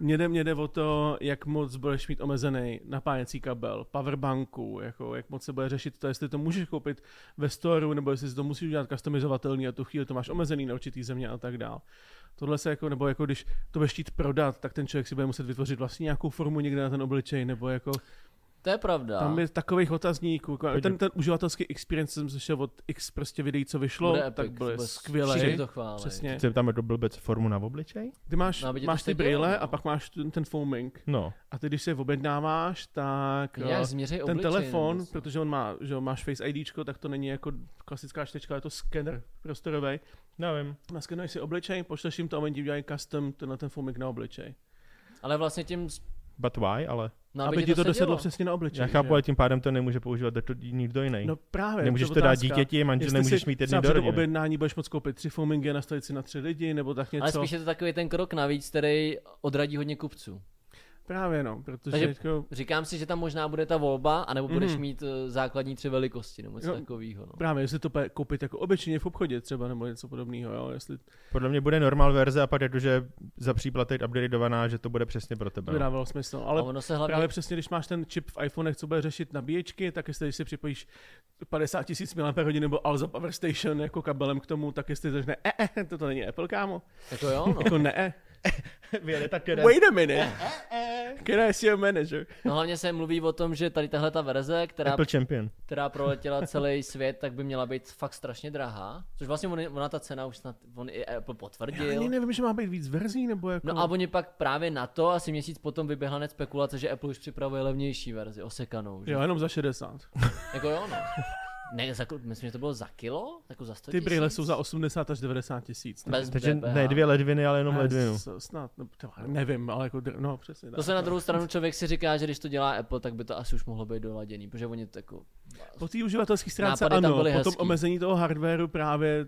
Mně jde, mě jde o to, jak moc budeš mít omezený napájecí kabel, powerbanku, jako jak moc se bude řešit to, jestli to můžeš koupit ve storeu, nebo jestli si to musíš udělat customizovatelný a tu chvíli to máš omezený na určitý země a tak dál. Tohle se jako, nebo jako když to budeš chtít prodat, tak ten člověk si bude muset vytvořit vlastně nějakou formu někde na ten obličej, nebo jako To je pravda. tam je takových otazníků. Jako, ten, ten uživatelský experience jsem slyšel od x prostě videí, co vyšlo, Bude tak byly skvělé. všichni to chválej. Přesně. Se tam jako blbec formu na obličej? Ty máš, No, máš ty brýle no. a pak máš ten, ten foaming. No. A ty, když se je objednáváš, tak změřej ten obličej, telefon, co. protože on má, že máš Face IDčko, tak to není jako klasická čtečka, je to skener prostorový. Nevím. Naskenuješ si obličej, pošleš jim to a oni ti udělají custom ten na ten foaming na obličej. Ale vlastně tím, But why, ale no, aby, aby, ti to sedělo. dosedlo přesně na obličej. já chápu, že? ale tím pádem to nemůže používat to nikdo jiný. No právě. Nemůžeš je to dát dítěti, manžel nemůžeš mít jedný do rodiny. objednání budeš moct koupit tři foamingy a nastavit si na tři lidi, nebo tak něco. Ale spíš je to takový ten krok navíc, který odradí hodně kupců. Právě no, protože Takže- jako, Říkám si, že tam možná bude ta volba, anebo budeš Mhm. mít eh, základní tři velikosti, nebo něco Jo. takového. No. právě jestli to koupit jako obyčejně v obchodě třeba, nebo něco podobného, jo, jestli Podle mě bude normál verze a pak jakože za příplatek upgradeovaná, že to bude přesně pro tebe. by no. dávalo smysl. Ale a ono se hlavně... Právě přesně, když máš ten čip v iPhonech, co bude řešit nabíječky, tak jestli když si připojíš 50 tisíc mAh nebo Alza Power Station jako kabelem k tomu, tak jestli řekne, eh, eh, toto není Apple, kámo. Jako jo, no. Jako ne, (laughs) eh. Vyjede tak Wait a minute. Can I see your manager? no hlavně se mluví o tom, že tady tahle ta verze, která, Apple Champion. která proletěla celý svět, tak by měla být fakt strašně drahá. Což vlastně on, ona ta cena už snad, on i Apple Já potvrdil. ani nevím, že má být víc verzí, nebo jako... No a oni pak právě na to, asi měsíc potom vyběhla hned spekulace, že Apple už připravuje levnější verzi, osekanou. Že? Jo, jenom za 60. Jako jo, no. (laughs) Ne, za, myslím, že to bylo za kilo? Jako za 100 Ty brýle tisíc? jsou za 80 až 90 tisíc. Bez Takže DPH. ne dvě ledviny, ale jenom Ne, ledvinu. s- Snad, no, to nevím, ale jako, no přesně. To tak. se na druhou stranu člověk si říká, že když to dělá Apple, tak by to asi už mohlo být doladěný, protože oni to jako... Po té uživatelské stránce ano, po tom hezký. omezení toho hardwareu právě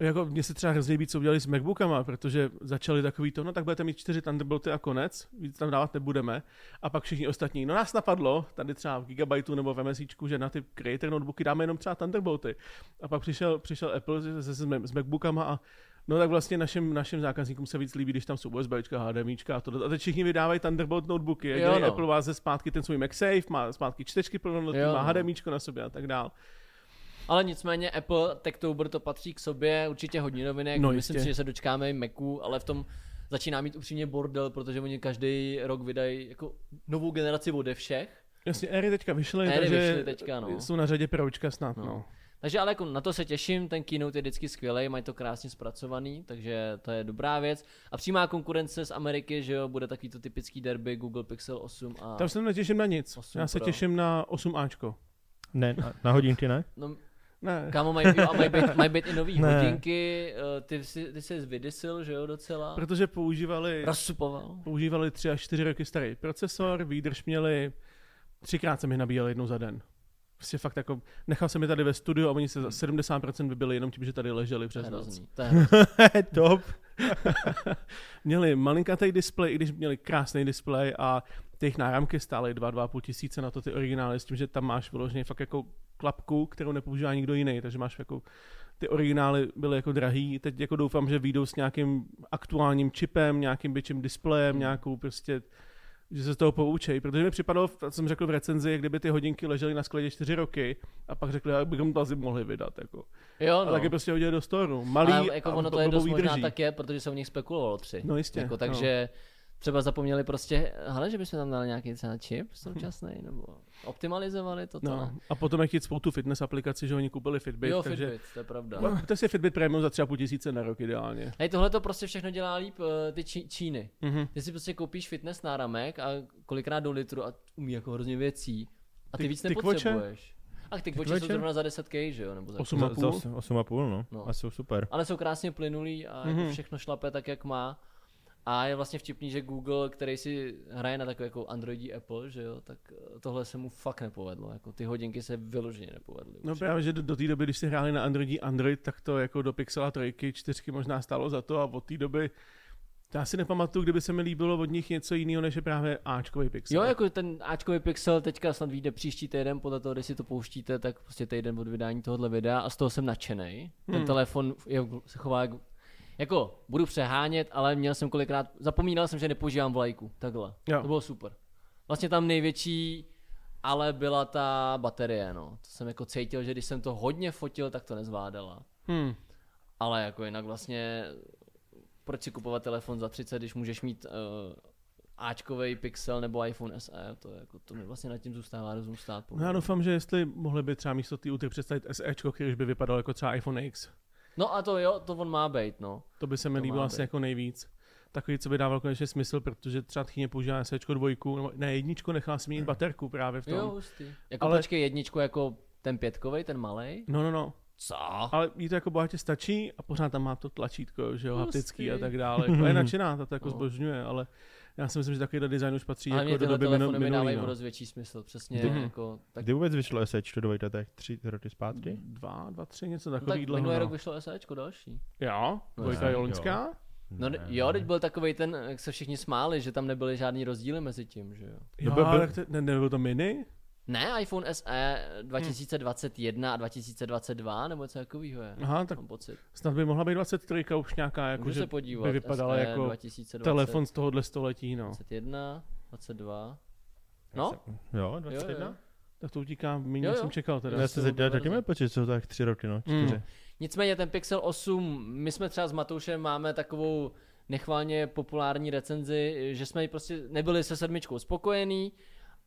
jako mně se třeba hrozně líbí, co udělali s MacBookama, protože začali takový to, no tak budete mít čtyři Thunderbolty a konec, víc tam dávat nebudeme. A pak všichni ostatní, no nás napadlo, tady třeba v Gigabyteu nebo v MSIčku, že na ty Creator notebooky dáme jenom třeba Thunderbolty. A pak přišel, přišel Apple s, s, s MacBookama a No tak vlastně našim, našim zákazníkům se víc líbí, když tam jsou USB, HDMI a to. A teď všichni vydávají Thunderbolt notebooky. Jo, no. Apple má ze zpátky ten svůj MagSafe, má zpátky čtečky Jo, má no. HDMI na sobě a tak dál. Ale nicméně Apple Techtober to patří k sobě, určitě hodně novinek, No, myslím si, že se dočkáme i Macu, ale v tom začíná mít upřímně bordel, protože oni každý rok vydají jako novou generaci ode všech. Jasně, éry teďka vyšly, Éry takže vyšly teďka, no. jsou na řadě pročka snad, No. no. Takže ale jako na to se těším, ten keynote je vždycky skvělý, mají to krásně zpracovaný, takže to je dobrá věc. A přímá konkurence z Ameriky, že jo, bude takový to typický derby Google Pixel 8 a... Tam se netěším na nic. 8 Já se Pro. těším na 8Ačko. Ne, na, na hodinky ne? No, Ne. Kámo, mají, jo, a mají být, mají být i nový Ne. hodinky, eh, ty, jsi, ty jsi vydysil, že jo, docela. Protože používali, Rozsupoval. používali tři až čtyři roky starý procesor, výdrž měli, třikrát jsem je nabíjel jednou za den. Prostě fakt jako, nechal jsem je tady ve studiu a oni se za 70% vybili jenom tím, že tady leželi přes noc. To je. (laughs) Top. (laughs) Měli malinkatý displej, i když měli krásný displej a ty jejich náramky stály 2-2,5 tisíce na to ty originály, s tím, že tam máš vyloženě fakt jako klapku, kterou nepoužívá nikdo jiný, takže máš jako ty originály byly jako drahý, teď jako doufám, že vyjdou s nějakým aktuálním čipem, nějakým větším displejem, Hmm. nějakou prostě že se z toho poučej, protože mi připadalo, to jsem řekl v recenzi, jak kdyby ty hodinky ležely na skladě čtyři roky a pak řekli, jak bychom to asi mohli vydat. Jako. Jo, No. no. A taky prostě hodili do storu. Malý Ale jako a ono to je blbou dost možná tak je, protože se o nich spekulovalo tři. No jistě. Jako, no. Třeba zapomněli prostě, hele, že bychom tam dali nějaký třeba čip současný, (laughs) nebo optimalizovali to. No, a potom jak jít spoustu fitness aplikací, že oni koupili Fitbit, jo, takže Fitbit, to je pravda. (laughs) to si Fitbit Premium za třeba půl tisíce na rok ideálně. Hej, tohle to prostě všechno dělá líp eh, ty Čí- Číny. Mhm. Ty si prostě koupíš fitness náramek a kolikrát do litru a umí jako hrozně věcí. A ty, Ty- víc ty nepotřebuješ. A ty kvoče jsou kvoče? zrovna za 10k, že jo? Nebo za Osm. Za, 8,5? za osm- 8,5, no. No. A jsou super. Ale jsou krásně plynulý a jako Mhm. všechno šlape tak, jak má. A je vlastně vtipný, že Google, který si hraje na takový jako Androidí Apple, že jo, tak eh, tohle se mu fakt nepovedlo. Jako ty hodinky se vyloženě nepovedly. No právě, že do, do té doby, když si hráli na Androidí Android, tak to jako do Pixela 3, 4 možná stálo za to a od té doby já si nepamatuju, kdyby se mi líbilo od nich něco jiného, než je právě Ačkový Pixel. Jo, jako ten Ačkový Pixel teďka snad vyjde příští týden, podle toho, když si to pouštíte, tak prostě týden od vydání tohohle videa a z toho jsem nadšený. Ten Hmm. telefon je, se chová jako, budu přehánět, ale měl jsem kolikrát, zapomínal jsem, že nepoužívám vlajku, takhle. Jo. To bylo super. Vlastně tam největší, ale byla ta baterie, no. To jsem jako cítil, že když jsem to hodně fotil, tak to nezvládala. Hmm. Ale jako jinak vlastně, proč si kupovat telefon za 30, když můžeš mít uh, Ačkový Pixel nebo iPhone SE, to, je jako, to mi vlastně nad tím zůstává rozum stát. No já doufám, že jestli mohli by třeba místo té Ultra představit SEčko, který už by vypadalo jako třeba iPhone X. No a to jo, to on má být, no. To by se mi To líbilo asi být. jako nejvíc. Takový, co by dával konečně smysl, protože třeba tchýně používá SEčko dvojku, nebo ne jedničku, nechala si měnit baterku právě v tom. Jo, hustý. Jako Ale- počkej jedničku jako ten pětkový, ten malej. No, no, no. Co? Ale jí to jako bohatě stačí a pořád tam má to tlačítko, že jo, haptický a tak dále. (laughs) Jako je nadšená, ta to jako No. zbožňuje, ale já si myslím, že takovýhle design už patří Ale jako mě do doby minu, telefony mi minulý, dávají no. větší smysl, přesně Mhm. jako, tak, Kdy vůbec vyšlo SEčko do tak tři roky zpátky? Dva, dva, tři, něco no, tak takového. minulý no. rok vyšlo SEčko další. Jo, No, dvojka ne, je jo. loňská. No ne, jo, teď byl takový ten, jak se všichni smáli, že tam nebyly žádný rozdíly mezi tím, že jo. Jo, byl- byl- ale to, ne, nebyl to mini? Ne, iPhone SE 2021 a 2022, nebo něco takového je. Aha, tak Mám pocit. snad by mohla být 23 už nějaká, jako, Můžu že se podívat. by vypadala SE jako 2020, telefon z tohohle století, no. 21, 22. No, Jo, jo, 21? jo. Tak to utíká, méně Jo, jo. jsem čekal teda. Já se taky počít, jsou tak tři roky, no, Hmm. čtyři. Nicméně ten Pixel 8, my jsme třeba s Matoušem máme takovou nechválně populární recenzi, že jsme prostě nebyli se sedmičkou spokojení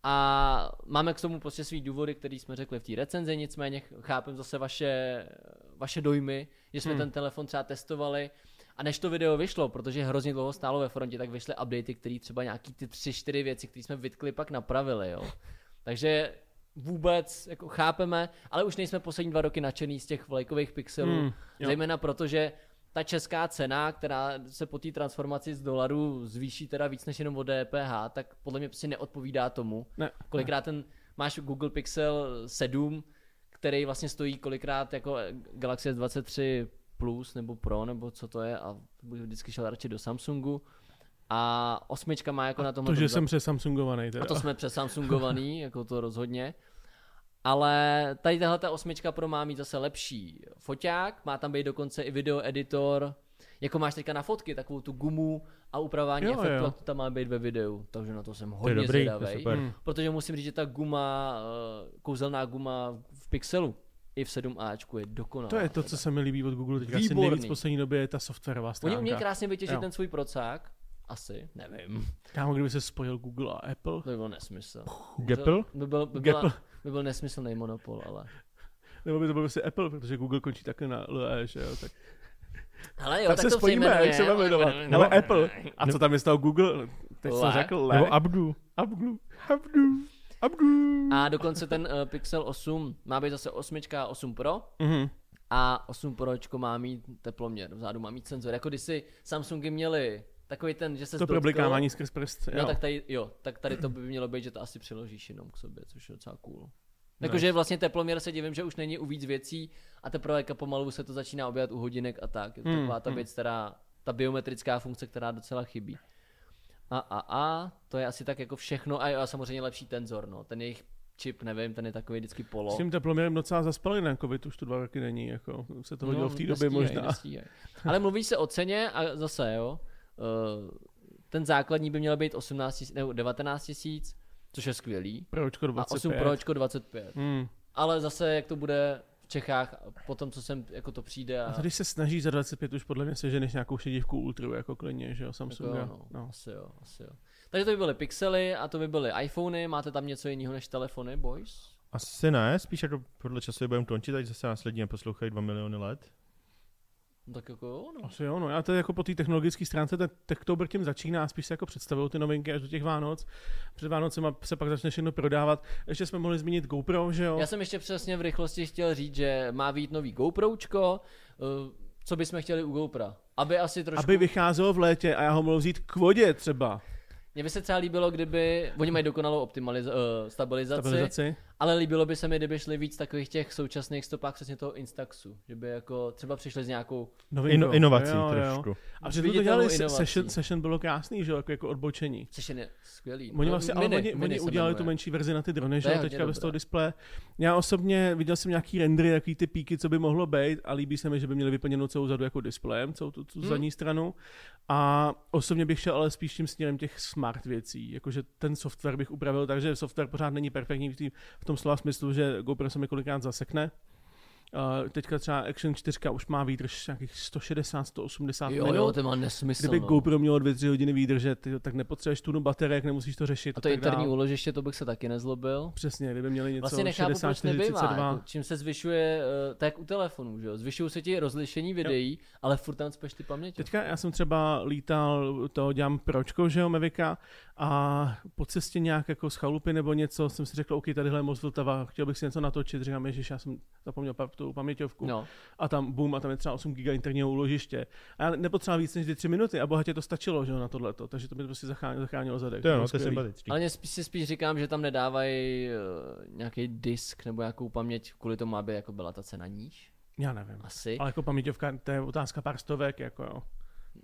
a máme k tomu prostě svý důvody, které jsme řekli v té recenzi, nicméně chápem zase vaše, vaše dojmy, že jsme Hmm. ten telefon třeba testovali a než to video vyšlo, protože hrozně dlouho stálo ve frontě, tak vyšly updaty, které třeba nějaký ty tři, čtyři věci, které jsme vytkli, pak napravili, jo. (laughs) Takže vůbec jako chápeme, ale už nejsme poslední dva roky nadšený z těch vlajkových pixelů, Hmm, jo. zejména proto, že ta česká cena, která se po té transformaci z dolaru zvýší teda víc než jenom o DPH, tak podle mě prostě neodpovídá tomu. Ne, Kolikrát ten, máš Google Pixel 7, který vlastně stojí kolikrát jako Galaxy S23 Plus nebo Pro, nebo co to je a bych vždycky šel radši do Samsungu. A osmička má jako na tomhle to, že jsem přes Samsungovaný teda. a to jsme přes Samsungovaný, jako to rozhodně. Ale tady tahle ta osmička Pro má mít zase lepší foťák, má tam být dokonce i video editor, jako máš teďka na fotky, takovou tu gumu a upravování Jo, efektu, jo. a to tam má být ve videu, takže na to jsem To hodně dobrý, to je zvědavej. super. Hmm. Protože musím říct, že ta guma, eh, kouzelná guma v Pixelu i v 7Ačku je dokonalá. To je to, co se mi líbí od Google teďka asi Výborný. nejvíc v poslední době, je ta softwarová Oni stránka. umějí krásně vytěžit Jo. ten svůj procák, asi, nevím, Kámo, kdyby se spojil Google a Apple, to by byl nesmysl. Gapple? By byl, by, byla, by byl nesmyslný monopol, ale... nebo by to byl prostě Apple, protože Google končí také na LE, že jo, tak, Ale jo, tak, tak, se to spojíme, jak se máme jmenovat. No, Nebo Apple. A co tam je z toho Google? Teď jsem řekl Le. Nebo Abdu. Abdu. Abdu. Abdu. A dokonce ten uh, Pixel 8 má být zase 8 a 8 Pro. Mhm. A 8 Pročko má mít teploměr, vzadu má mít senzor. Jako když si Samsungy měli takový ten, že se To problikávání skrz prst. No jo. tak tady, jo, tak tady to by mělo být, že to asi přiložíš jenom k sobě, což je docela cool. Jakože vlastně teploměr se divím, že už není u víc věcí a teprve jako pomalu se to začíná objevat u hodinek a tak. Je to Hmm, taková ta hmm. věc, která, ta biometrická funkce, která docela chybí. A, a, a, to je asi tak jako všechno a, jo, a samozřejmě lepší tenzor, no. Ten jejich čip, nevím, ten je takový vždycky polo. S tím teploměrem docela zaspali na covid, už to dva roky není, jako se to hodilo v té době nestíhaj, možná. nestíhaj. Ale mluví se o ceně a zase, jo, ten základní by měl být 18 000, nebo 19 tisíc, což je skvělý. Pročko A 25. 8 Pročko 25. Hmm. Ale zase, jak to bude v Čechách, po tom, co sem jako to přijde. A, A tady se snaží za 25 už podle mě seženeš nějakou šedivku ultru, jako klidně, že jo, jako, Samsunga. jo, no, no. Asi jo, asi jo. Takže to by byly pixely a to by byly iPhony. Máte tam něco jiného než telefony, boys? Asi ne, spíš jako podle času budeme tončit, ať zase následně neposlouchají 2 miliony let. No, tak jako jo, no. Asi jo, no já to jako po té technologické stránce, ten Techtober tím začíná, spíš se jako představují ty novinky až do těch Vánoc. Před Vánocema se pak začne všechno prodávat. Ještě jsme mohli zmínit GoPro, že jo? Já jsem ještě přesně v rychlosti chtěl říct, že má být nový GoPročko. Uh, co bychom chtěli u GoPra? Aby asi trošku... Aby vycházelo v létě a já ho mohl vzít k vodě třeba. Mně by se třeba líbilo, kdyby... Oni mají dokonalou optimaliz- uh, stabilizaci, Stabilizaci. Ale líbilo by se mi, kdyby šli víc takových těch současných stopách přesně toho Instaxu. Že by jako třeba přišli s nějakou... Novinkou. Ino, inovací jo, jo. trošku. A přitom to dělali, session, session bylo krásný, že jo, jako, jako odbočení. Což je skvělý. Oni No, vlastně, ale mini, oni, mini oni udělali jmenuje. tu menší verzi na ty drony, že jo, teďka bez toho displeje. Já osobně viděl jsem nějaký rendery, jaký ty píky, co by mohlo být a líbí se mi, že by měli vyplněnou celou zadu jako displejem, celou tu, tu Hmm. zadní stranu. A osobně bych šel ale spíš tím směrem těch smart věcí, jakože ten software bych upravil tak, že software pořád není perfektní v, tom slova smyslu, že GoPro se mi kolikrát zasekne. Uh, teďka třeba Action 4 už má výdrž nějakých 160, 180 Jo, minut. jo, to má nesmysl. Kdyby no. GoPro mělo 2-3 hodiny výdrže, ty, tak nepotřebuješ tunu baterek, nemusíš to řešit. A to interní dál. úložiště, to bych se taky nezlobil. Přesně, kdyby měli něco Vlastně nechápu, 60, proč nebývá. 42. Jako, čím se zvyšuje, uh, tak u telefonů, že jo? Zvyšují se ti rozlišení videí, ale furt tam speš ty paměť. Teďka já jsem třeba lítal, to dělám pročko, že jo, Mevika, a po cestě nějak jako z chalupy nebo něco jsem si řekl, OK, tadyhle je moc Vltava, chtěl bych si něco natočit, říkám, ježiš, já jsem zapomněl tu paměťovku. No, A tam boom, a tam je třeba 8 GB interního úložiště. A já nepotřeboval víc než 2-3 minuty a bohatě to stačilo, že jo, na tohleto, takže to mi prostě zachránilo, zachránilo zadek. To je, bylo no, to je sympatický. ale mě spíš, si spíš říkám, že tam nedávají uh, nějaký disk nebo nějakou paměť kvůli tomu, aby jako byla ta cena níž. Já nevím. Asi. Ale jako paměťovka, to je otázka pár stovek, jako jo.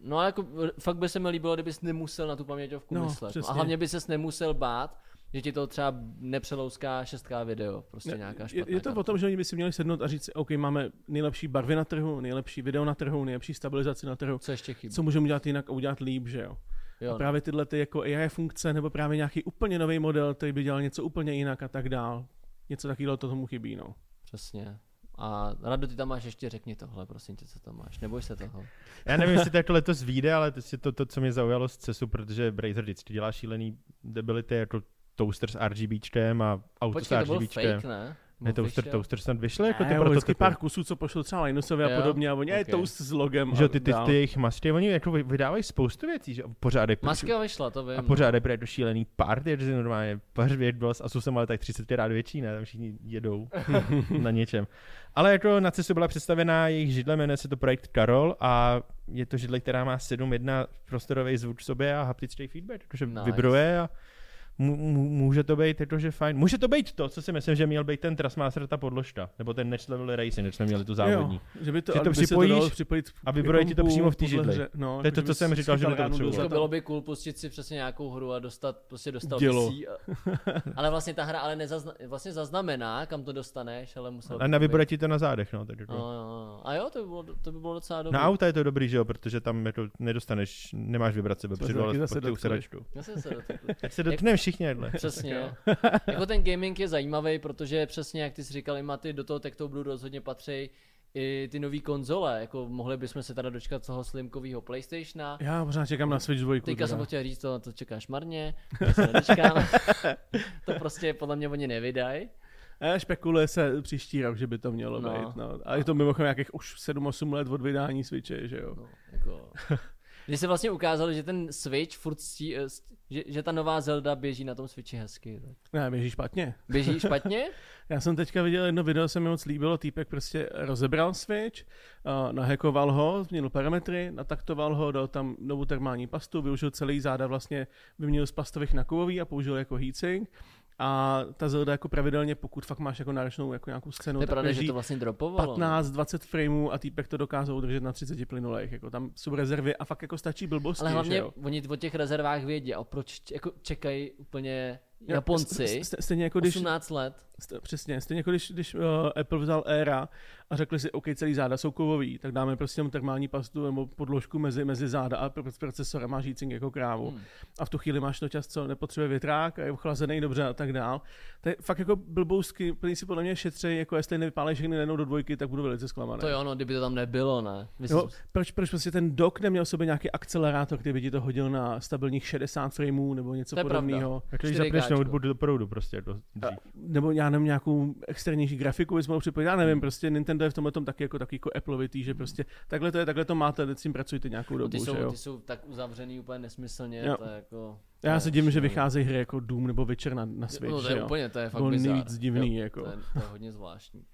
No ale jako r- fakt by se mi líbilo, kdybys nemusel na tu paměťovku No, myslet. No, přesně. a hlavně by ses nemusel bát, že ti to třeba nepřelouská 6K video, prostě Ne, nějaká je, špatná je to o karta. tom, že oni by si měli sednout a říct si, OK, máme nejlepší barvy na trhu, nejlepší video na trhu, nejlepší stabilizaci na trhu. Co ještě chybí? Co můžeme udělat jinak a udělat líp, že jo? Jo, A právě tyhle ty jako AI funkce nebo právě nějaký úplně nový model, který by dělal něco úplně jinak a tak dál. Něco takového to tomu chybí, no. Přesně. A Rado, ty tam máš ještě, řekni tohle, prosím tě, co tam máš. Neboj se toho. Já nevím, jestli to (laughs) jako letos vyjde, ale to je to, to, co mě zaujalo z CESu, protože Brazer vždycky dělá šílený debility jako toaster s RGBčkem a auto Počkej, s to byl RGBčkem. fake, ne? Ne, toaster, toaster snad vyšly jako ty prototypy. pár kusů, co pošlo třeba Linusovi a Jo, podobně a oni, je ok. toast s logem. Že a ty, ty, ty jejich masky, oni jako vy- vydávají spoustu věcí, že pořád je Maska vyšla, to vím. a pořád je jako šílený party, že normálně pařvět byl s Asusem, ale tak 30 rád větší, ne, tam všichni jedou (laughs) na něčem. Ale jako na cestu byla představená jejich židle, jmenuje se to projekt Karol a je to židle, která má 7.1 prostorový zvuk v sobě a haptický feedback, protože Nice. vibruje a může to být jakože fajn. Může to být to, co si myslím, že měl být ten Trustmaster ta podložka, nebo ten Next Level Racing, než jsme měli tu závodní. Jo, že by to, Že to připojíš dalo připojit a vybruje ti to přímo v té podle židli. No, To je to, co jsem říkal, že To zada. bylo by cool pustit si přesně nějakou hru a dostat, prostě dostal Dělo. A, ale vlastně ta hra ale nezazna, vlastně zaznamená, kam to dostaneš, ale musel A nevybere ti to na zádech, no. Tak jako. No, no, no. A jo, to by bylo, to by bylo docela dobré. Na auta je to dobrý, že jo, protože tam jako nedostaneš, nemáš vibrace ve Jsme se předu, ale se dotkl. Všichni jedle. Přesně. (laughs) jako ten gaming je zajímavý, protože přesně jak ty jsi říkal, Maty, do toho Techtoblu rozhodně patří i ty nové konzole, jako mohli bychom se teda dočkat toho slimkového Playstationa. Já pořád čekám na Switch 2. Teďka jsem chtěl říct, to, to čekáš marně, to se nedočkám. (laughs) to prostě podle mě oni nevydají. Spekuluje se příští rok, že by to mělo No. být. No. A je to mimochodem nějakých už 7-8 let od vydání Switche, že jo. No, jako, Kdy se vlastně ukázalo, že ten Switch furt stí, eh, že, že ta nová Zelda běží na tom Switchi hezky. Tak. Ne, běží špatně. Běží (laughs) špatně? Já jsem teďka viděl jedno video, se mi moc líbilo, týpek prostě rozebral Switch, uh, nahekoval ho, změnil parametry, nataktoval ho, dal tam novou termální pastu, využil celý záda vlastně, vyměnil z pastových na kovový a použil jako heatsink. A ta Zelda jako pravidelně, pokud fakt máš jako náročnou jako nějakou scénu, to je tak pravda, že to vlastně dropovalo. 15-20 frameů a týpek to dokázal udržet na 30 plynulejch. Jako tam jsou rezervy a fakt jako stačí blbosti. Ale hlavně že jo? oni o těch rezervách vědí a proč jako čekají úplně Japonci st- st- Stejně jako když, 18 let. st- přesně, stejně jako když, když uh, Apple vzal Era a řekli si, OK, celý záda jsou kovový, tak dáme prostě jenom termální pastu nebo podložku mezi, mezi záda a pro- procesor a máš heatsink jako krávu. Hmm. A v tu chvíli máš to čas, co nepotřebuje větrák a je ochlazený dobře a tak dál. To je fakt jako blbousky, plný si podle mě šetří, jako jestli nevypálej všechny najednou do dvojky, tak budu velice zklamaný. To je ono, kdyby to tam nebylo, ne? Myslím, Jo, proč, proč prostě ten dock neměl sobě nějaký akcelerátor, který by ti to hodil na stabilních 60 frameů nebo něco podobného? Když 4K. zapneš notebook do proudu prostě do. Nebo já nevím, nějakou externější grafiku bys mohl připojit. Já nevím, prostě Nintendo je v tomhle tom taky jako taky jako Appleovitý, že prostě takhle to je, takhle to máte, teď s tím pracujete nějakou no, dobu, ty, že jsou, jo? ty jsou tak uzavřený úplně nesmyslně, Jo. to je jako... Já to se divím, že vycházejí hry jako Doom nebo Witcher na, na Switch, No to že je jo? úplně, to je fakt Bylo bizar. nejvíc divný, Jo, jako. To je, to je hodně zvláštní.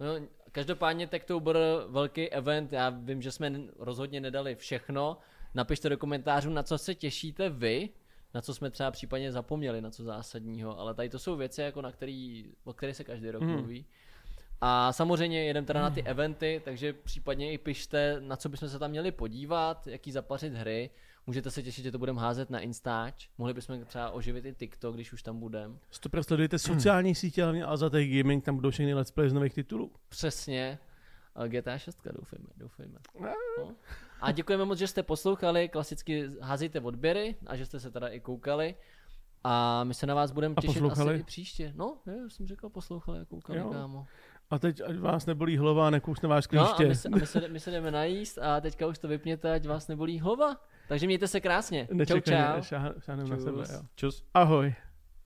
No, každopádně Techtober, velký event, já vím, že jsme rozhodně nedali všechno. Napište do komentářů, na co se těšíte vy, na co jsme třeba případně zapomněli, na co zásadního, ale tady to jsou věci, jako na který, o kterých se každý rok Mhm. mluví. A samozřejmě jedem teda na ty eventy, takže případně i pište, na co bychom se tam měli podívat, jaký zapařit hry. Můžete se těšit, že to budeme házet na Instač. Mohli bychom třeba oživit i TikTok, když už tam budeme. Stopro sledujte sociální sítě, hlavně Alzatech Gaming, tam budou všechny let's play z nových titulů. Přesně. A GTA 6, doufejme, doufejme. No. A děkujeme moc, že jste poslouchali, klasicky házejte odběry a že jste se teda i koukali. A my se na vás budeme A těšit asi i příště. No, jo, jsem řekl poslouchali a koukali, Jo. kámo. A teď, ať vás nebolí hlava a nekousne váš No a klíště. my se, a my, se, my se jdeme najíst a teďka už to vypněte, ať vás nebolí hlava. Takže mějte se krásně. Čau, Nečekaně čau. šáhnem na Čus. sebe, jo. Čus. Ahoj.